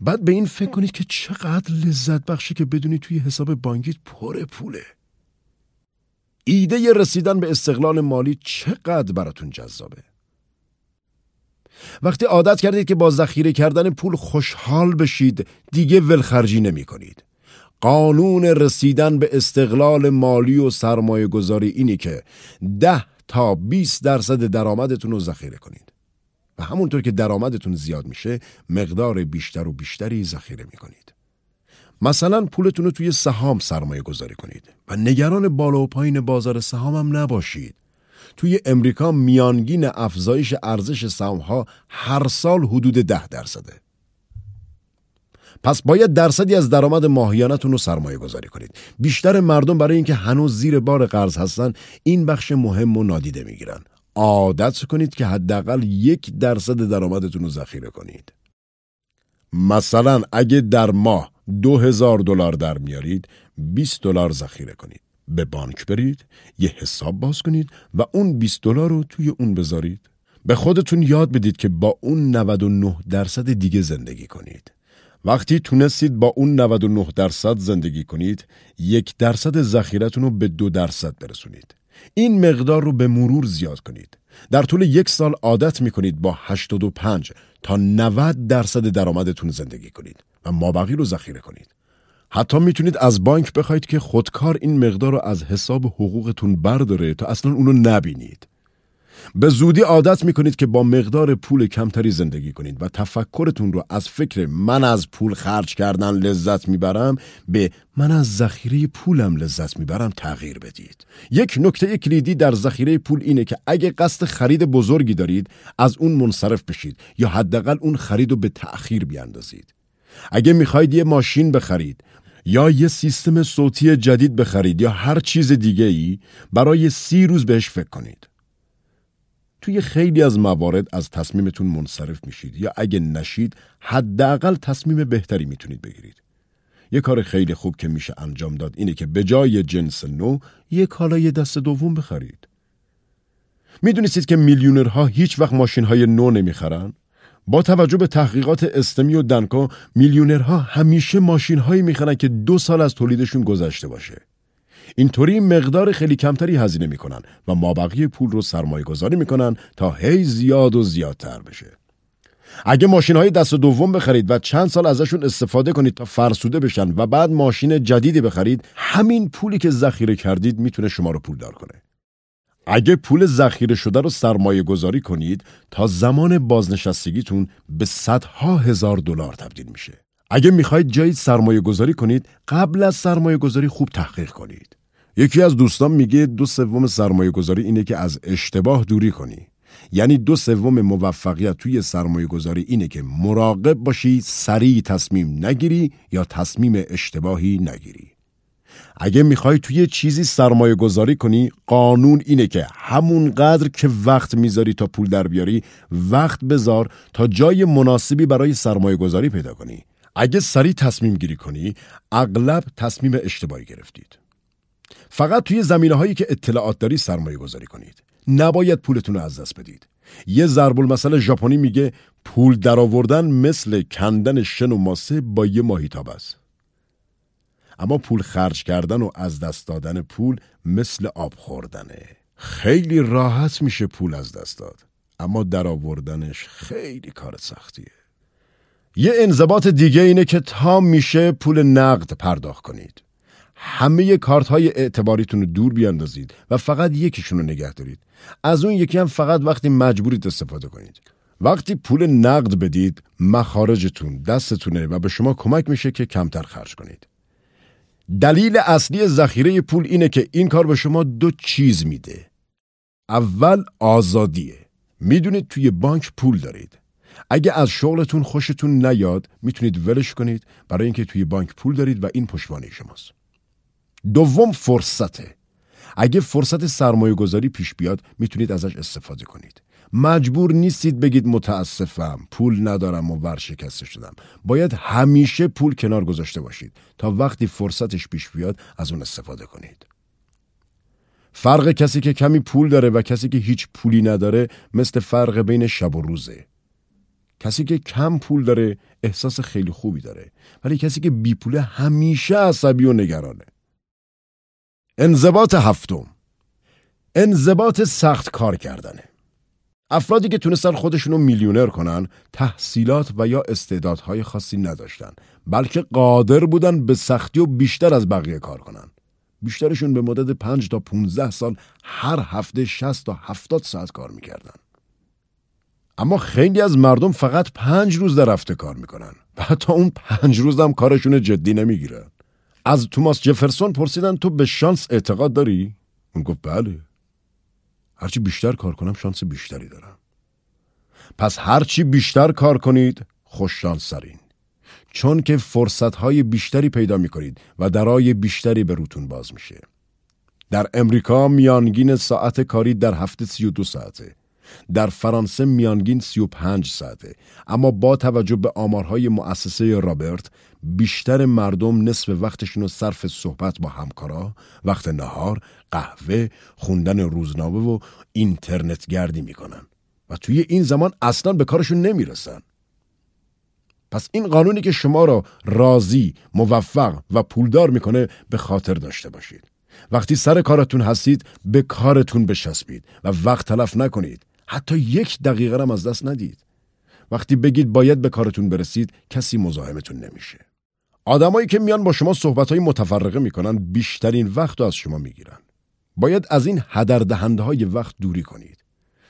بعد به این فکر کنید که چقدر لذت بخشی که بدونید توی حساب بانکیت پر پوله. ایده رسیدن به استقلال مالی چقدر براتون جذابه. وقتی عادت کردید که با ذخیره کردن پول خوشحال بشید دیگه ولخرجی نمی کنید. قانون رسیدن به استقلال مالی و سرمایه گذاری اینی که ده تا 20 درصد درآمدتون رو ذخیره کنید. و همونطور که درآمدتون زیاد میشه مقدار بیشتر و بیشتری ذخیره می‌کنید. مثلا پولتون رو توی سهام سرمایه گذاری کنید و نگران بالا و پایین بازار سهام هم نباشید. توی امریکا میانگین افزایش ارزش سهام ها هر سال حدود ده درصده. پس باید درصدی از درآمد ماهیانتون رو سرمایه گذاری کنید. بیشتر مردم برای اینکه هنوز زیر بار قرض هستن این بخش مهم و نادیده می‌گیرن. عادت کنید که حداقل یک درصد درآمدتون رو ذخیره کنید. مثلا اگه در ماه دو هزار دلار در میارید 20 دلار ذخیره کنید. به بانک برید، یه حساب باز کنید و اون 20 دلار رو توی اون بذارید. به خودتون یاد بدید که با اون 99 درصد دیگه زندگی کنید. وقتی تونستید با اون 99 درصد زندگی کنید، یک درصد ذخیرتون رو به دو درصد برسونید. این مقدار رو به مرور زیاد کنید. در طول یک سال عادت می کنید با 85 تا 90 درصد درآمدتون زندگی کنید و مابقی رو ذخیره کنید. حتی می‌تونید از بانک بخواید که خودکار این مقدار رو از حساب حقوقتون برداره تا اصلا اونو نبینید. به زودی عادت می‌کنید که با مقدار پول کمتری زندگی کنید و تفکرتون رو از فکر من از پول خرج کردن لذت می‌برم به من از ذخیره پولم لذت می‌برم تغییر بدید. یک نکته کلیدی در ذخیره پول اینه که اگه قصد خرید بزرگی دارید از اون منصرف بشید یا حداقل اون خرید رو به تأخیر بیاندازید. اگه می‌خواید یه ماشین بخرید یا یه سیستم صوتی جدید بخرید یا هر چیز دیگه ای برای سی روز بهش فکر کنید. توی خیلی از موارد از تصمیمتون منصرف میشید یا اگه نشید حداقل تصمیم بهتری می‌تونید بگیرید. یه کار خیلی خوب که میشه انجام داد اینه که به جای جنس نو یه کالای دست دوم بخرید. می‌دونستید که میلیونرها هیچ وقت ماشین های نو نمی‌خرن؟ با توجه به تحقیقات استمی و دنکا میلیونرها همیشه ماشین هایی می‌خرن که دو سال از تولیدشون گذشته باشه. اینطوری مقدار خیلی کمتری هزینه می‌کنن و مابقی پول رو سرمایه گذاری می‌کنن تا هی زیاد و زیادتر بشه. اگه ماشین های دست دوم بخرید و چند سال ازشون استفاده کنید تا فرسوده بشن و بعد ماشین جدیدی بخرید همین پولی که ذخیره کردید می‌تونه شما رو پولدار کنه. اگه پول ذخیره شده رو سرمایه گذاری کنید تا زمان بازنشستگیتون به صدها هزار دلار تبدیل میشه. اگه می‌خواید جایی سرمایه گذاری کنید قبل از سرمایه گذاری خوب تحقیق کنید. یکی از دوستان میگه دو سوم سرمایه گذاری اینه که از اشتباه دوری کنی. یعنی دو سوم موفقیت توی سرمایه گذاری اینه که مراقب باشی سریع تصمیم نگیری یا تصمیم اشتباهی نگیری. اگه می‌خوای توی چیزی سرمایه گذاری کنی قانون اینه که همون قدر که وقت می‌ذاری تا پول در بیاری وقت بذار تا جای مناسبی برای سرمایه گذاری پیدا کنی اگه سریع تصمیم گیری کنی اغلب تصمیم اشتباهی گرفتید. فقط توی زمینه هایی که اطلاعات داری سرمایه گذاری کنید. نباید پولتون رو از دست بدید. یه ضرب المثل ژاپنی میگه پول درآوردن مثل کندن شن و ماسه با یه ماهیتاب است. اما پول خرج کردن و از دست دادن پول مثل آب خوردنه. خیلی راحت میشه پول از دست داد. اما درآوردنش خیلی کار سختیه. یه انضباط دیگه اینه که تا میشه پول نقد پرداخت کنید. همه کارت های اعتباریتون رو دور بیاندازید و فقط یکیشون رو نگه دارید. از اون یکی هم فقط وقتی مجبورید استفاده کنید. وقتی پول نقد بدید مخارجتون دستتونه و به شما کمک میشه که کمتر خرج کنید. دلیل اصلی ذخیره پول اینه که این کار به شما دو چیز میده. اول آزادیه. می‌دونید توی بانک پول دارید. اگه از شغلتون خوشتون نیاد می‌تونید ولش کنید برای اینکه توی بانک پول دارید و این پشتوانه شماست. دوم فرصته. اگه فرصت سرمایه گذاری پیش بیاد می‌تونید ازش استفاده کنید. مجبور نیستید بگید متاسفم پول ندارم و ورشکسته شدم. باید همیشه پول کنار گذاشته باشید تا وقتی فرصتش پیش بیاد از اون استفاده کنید. فرق کسی که کمی پول داره و کسی که هیچ پولی نداره مثل فرق بین شب و روزه. کسی که کم پول داره احساس خیلی خوبی داره ولی کسی که بی پوله همیشه عصبی و نگرانه. انضباط هفتم. انضباط سخت کار کردنه. افرادی که تونستن خودشون رو میلیونر کنن تحصیلات و یا استعدادهای خاصی نداشتن بلکه قادر بودن به سختی و بیشتر از بقیه کار کنن. بیشترشون به مدت 5 تا 15 سال هر هفته 60 تا 70 ساعت کار می‌کردن. اما خیلی از مردم فقط پنج روز در هفته کار می‌کنن. و حتی اون پنج روز هم کارشون جدی نمی‌گیرن. از توماس جفرسون پرسیدن تو به شانس اعتقاد داری؟ اون گفت بله. هرچی بیشتر کار کنم شانس بیشتری دارم. پس هرچی بیشتر کار کنید خوش شانس سرین. چون که فرصت های بیشتری پیدا می کنید و درای بیشتری به روتون باز میشه. در امریکا میانگین ساعت کاری در هفته 32 ساعته. در فرانسه میانگین 35 ساعته اما با توجه به آمارهای مؤسسه رابرت بیشتر مردم نصف وقتشون رو صرف صحبت با همکارا وقت نهار قهوه خوندن روزنامه و اینترنت گردی می‌کنن و توی این زمان اصلا به کارشون نمی‌رسن پس این قانونی که شما را راضی، موفق و پولدار می‌کنه به خاطر داشته باشید. وقتی سر کارتون هستید به کارتون بشسبید و وقت تلف نکنید. حتی یک دقیقه هم از دست ندید. وقتی بگید باید به کارتون برسید کسی مزاحمتون نمیشه. آدمایی که میان با شما صحبتهای متفرقه می‌کنن بیشترین وقت رو از شما می‌گیرن. باید از این هدر دهنده های وقت دوری کنید.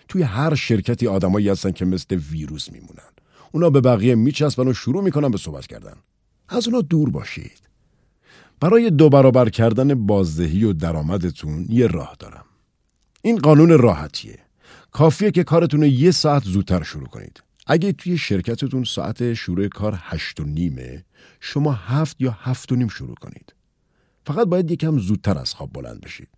توی هر شرکتی آدمایی هستن که مثل ویروس میمونن. اونا به بقیه میچسبن و شروع می‌کنن به صحبت کردن. از اونا دور باشید. برای دو برابر کردن بازدهی و درآمدتون یه راه دارم. این قانون راحتیه. کافیه که کارتون رو یه ساعت زودتر شروع کنید. اگه توی شرکتتون ساعت شروع کار هشت و نیمه شما هفت یا هفت و نیم شروع کنید. فقط باید یکم زودتر از خواب بلند بشید.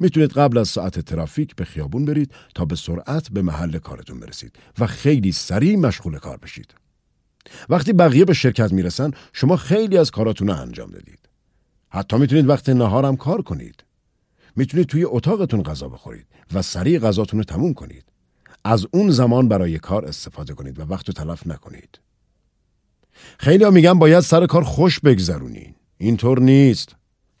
می‌تونید قبل از ساعت ترافیک به خیابون برید تا به سرعت به محل کارتون برسید و خیلی سریع مشغول کار بشید. وقتی بقیه به شرکت می‌رسن شما خیلی از کاراتون رو انجام دادید. حتی می‌تونید وقت نهارم کار کنید. می‌تونید توی اتاقتون غذا بخورید و سریع غذاتون رو تموم کنید. از اون زمان برای کار استفاده کنید و وقت رو تلف نکنید. خیلی ها میگن باید سر کار خوش بگذرونین. اینطور نیست.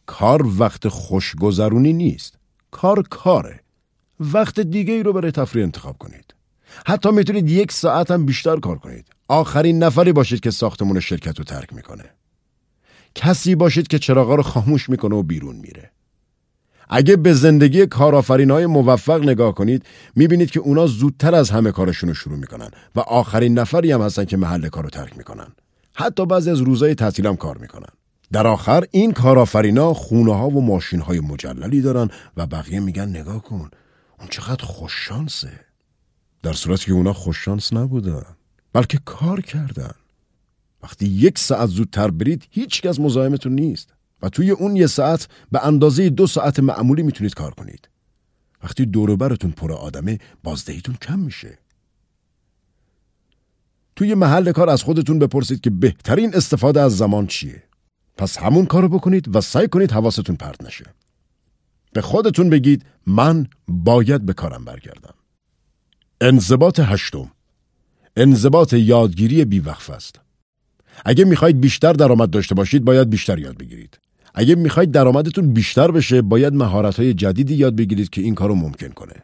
کار وقت خوشگذرونی نیست. کار کاره. وقت دیگه ای رو برای تفریح انتخاب کنید. حتی می‌تونید یک ساعت هم بیشتر کار کنید. آخرین نفری باشید که ساختمون شرکت رو ترک می‌کنه. کسی باشید که چراغا رو خاموش می‌کنه و بیرون میره. اگه به زندگی کارآفرین های موفق نگاه کنید می‌بینید که اونا زودتر از همه کارشون رو شروع می‌کنن و آخرین نفری هم هستن که محل کار رو ترک می‌کنن. حتی بعضی از روزای تعطیل هم کار می‌کنن. در آخر این کارآفرینا خونه ها و ماشین های مجللی دارن و بقیه میگن نگاه کن اون چقدر خوششانسه در صورتی که اونا خوششانس نبودن بلکه کار کردن وقتی یک ساعت زودتر برید هیچ کس مزاحمتون نیست و توی اون یه ساعت به اندازه دو ساعت معمولی می‌تونید کار کنید. وقتی دوروبرتون پر آدمه بازدهیتون کم میشه. توی محل کار از خودتون بپرسید که بهترین استفاده از زمان چیه. پس همون کارو بکنید و سعی کنید حواستون پرت نشه. به خودتون بگید من باید به کارم برگردم. انضباط هشتم انضباط یادگیری بیوقف است. اگه می‌خواید بیشتر درآمد داشته باشید باید بیشتر یاد بگیرید. اگه می‌خواید درآمدتون بیشتر بشه باید مهارت‌های جدیدی یاد بگیرید که این کارو ممکن کنه.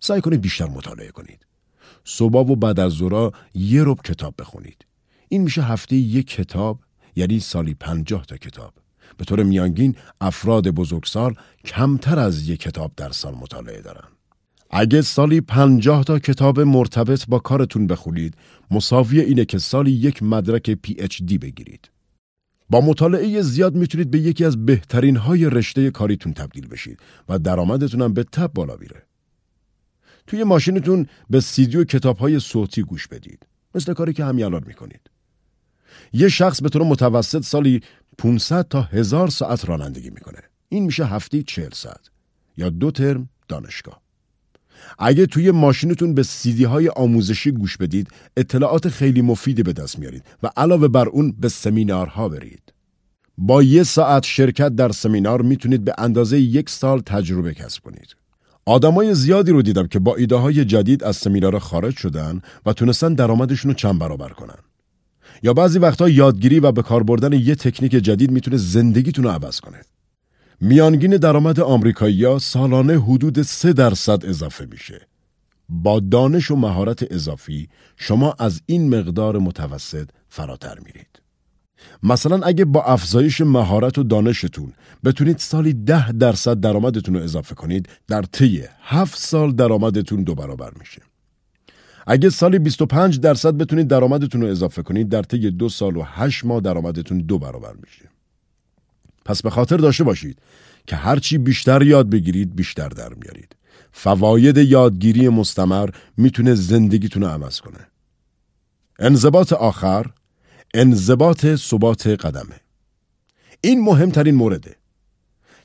سعی کنید بیشتر مطالعه کنید. صبح و بعد از ظهر یه رب کتاب بخونید. این میشه هفته یک کتاب یعنی سالی پنجاه تا کتاب. به طور میانگین افراد بزرگسال کمتر از یک کتاب در سال مطالعه دارن. اگه سالی پنجاه تا کتاب مرتبط با کارتون بخونید مساوی اینه که سالی یک مدرک پی اچ دی بگیرید. با مطالعه زیاد می‌تونید به یکی از بهترین های رشته کاریتون تبدیل بشید و درآمدتون هم به تب بالا میره. توی ماشینتون به سیدی و کتاب های صوتی گوش بدید. مثل کاری که همین الان می‌کنید. یه شخص به طور متوسط سالی 500 تا هزار ساعت رانندگی می‌کنه. این میشه هفته 40 ساعت یا دو ترم دانشگاه. اگه توی ماشینتون به سیدی های آموزشی گوش بدید اطلاعات خیلی مفیدی به دست میارید و علاوه بر اون به سمینارها برید. با یه ساعت شرکت در سمینار می‌تونید به اندازه یک سال تجربه کسب کنید. آدمای زیادی رو دیدم که با ایده های جدید از سمینار خارج شدن و تونستن درآمدشون رو چند برابر کنن. یا بعضی وقتا یادگیری و به کار بردن یه تکنیک جدید می‌تونه زندگیتون رو عوض کنه. میانگین درآمد آمریکایی‌ها سالانه حدود 3 درصد اضافه میشه. با دانش و مهارت اضافی شما از این مقدار متوسط فراتر میرید. مثلا اگه با افزایش مهارت و دانشتون بتونید سالی ده درصد درآمدتون رو اضافه کنید در طی هفت سال درآمدتون دو برابر میشه. اگه سالی 25 درصد بتونید درآمدتون رو اضافه کنید در طی دو سال و هشت ماه درآمدتون دو برابر میشه. پس به خاطر داشته باشید که هرچی بیشتر یاد بگیرید بیشتر در میارید. فواید یادگیری مستمر می‌تونه زندگیتون رو عوض کنه. انضباط آخر انضباط ثبات قدمه. این مهمترین مورده.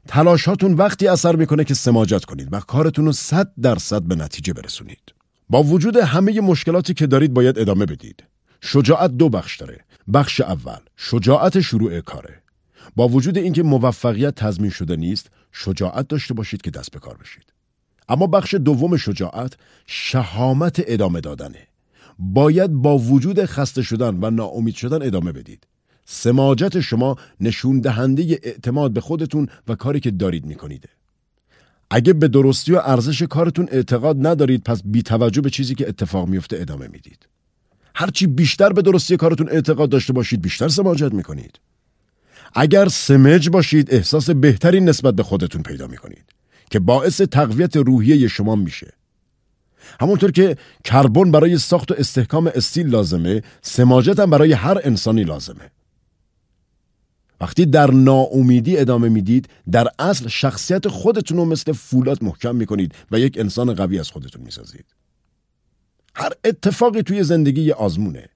تلاشاتون وقتی اثر می‌کنه که سماجت کنید و کارتون رو صد درصد به نتیجه برسونید. با وجود همه مشکلاتی که دارید باید ادامه بدید. شجاعت دو بخش داره. بخش اول شجاعت شروع کاره. با وجود اینکه موفقیت تضمین شده نیست، شجاعت داشته باشید که دست به کار بشید. اما بخش دوم شجاعت شهامت ادامه دادنه. باید با وجود خسته شدن و ناامید شدن ادامه بدید. سماجت شما نشون دهنده اعتماد به خودتون و کاری که دارید می‌کنید. اگه به درستی و ارزش کارتون اعتقاد ندارید پس بی توجه به چیزی که اتفاق میفته ادامه می‌دید. هرچی بیشتر به درستی کارتون اعتقاد داشته باشید بیشتر سماجت می‌کنید. اگر سمج باشید احساس بهتری نسبت به خودتون پیدا می‌کنید که باعث تقویت روحیه شما میشه. همونطور که کربن برای ساخت و استحکام استیل لازمه سماجت هم برای هر انسانی لازمه. وقتی در ناامیدی ادامه می‌دید در اصل شخصیت خودتون رو مثل فولاد محکم می‌کنید و یک انسان قوی از خودتون می‌سازید. هر اتفاقی توی زندگی آزمونه.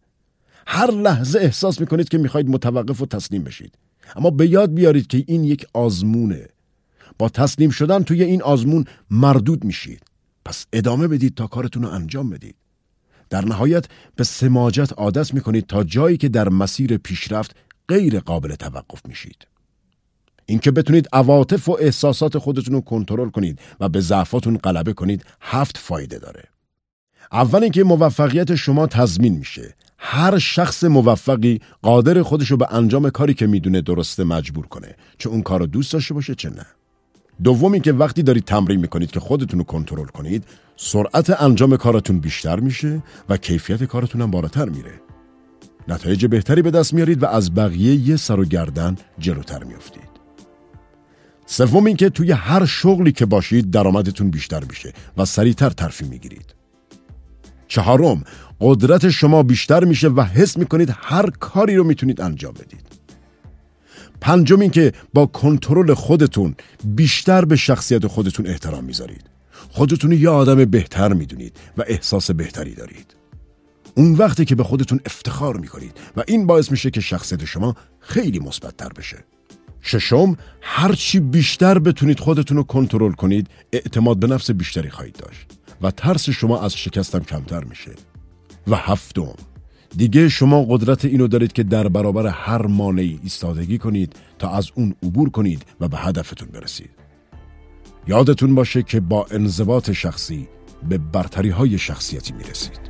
هر لحظه احساس می‌کنید که می‌خواید متوقف و تسلیم بشید. اما به یاد بیارید که این یک آزمونه با تسلیم شدن توی این آزمون مردود میشید پس ادامه بدید تا کارتون رو انجام بدید. در نهایت به سماجت عادت می‌کنید تا جایی که در مسیر پیشرفت غیر قابل توقف میشید. اینکه بتونید عواطف و احساسات خودتون رو کنترل کنید و به ضعفاتون غلبه کنید هفت فایده داره. اول اینکه موفقیت شما تضمین میشه. هر شخص موفقی قادر خودش رو به انجام کاری که می‌دونه درسته مجبور کنه چه اون کار رو دوست داشته باشه چه نه. دومی که وقتی دارید تمرین می‌کنید که خودتون رو کنترل کنید سرعت انجام کارتون بیشتر میشه و کیفیت کارتون هم بالاتر میره. نتایج بهتری به دست میارید و از بقیه یه سر و گردن جلوتر میافتید. سوم این که توی هر شغلی که باشید درآمدتون بیشتر میشه و سریعتر ترفی می‌گیرید. چهارم قدرت شما بیشتر میشه و حس می‌کنید هر کاری رو می‌تونید انجام بدید. پنجم این که با کنترل خودتون بیشتر به شخصیت خودتون احترام می‌ذارید. خودتون یه آدم بهتر می‌دونید و احساس بهتری دارید. اون وقتی که به خودتون افتخار می‌کنید و این باعث میشه که شخصیت شما خیلی مثبتتر بشه. ششم هرچی بیشتر بتونید خودتون رو کنترل کنید اعتماد به نفس بیشتری خواهید داشت و ترس شما از شکستم کمتر میشه. و هفتم. دیگه شما قدرت اینو دارید که در برابر هر مانعی ایستادگی کنید تا از اون عبور کنید و به هدفتون برسید. یادتون باشه که با انضباط شخصی به برتری های شخصیتی می‌رسید.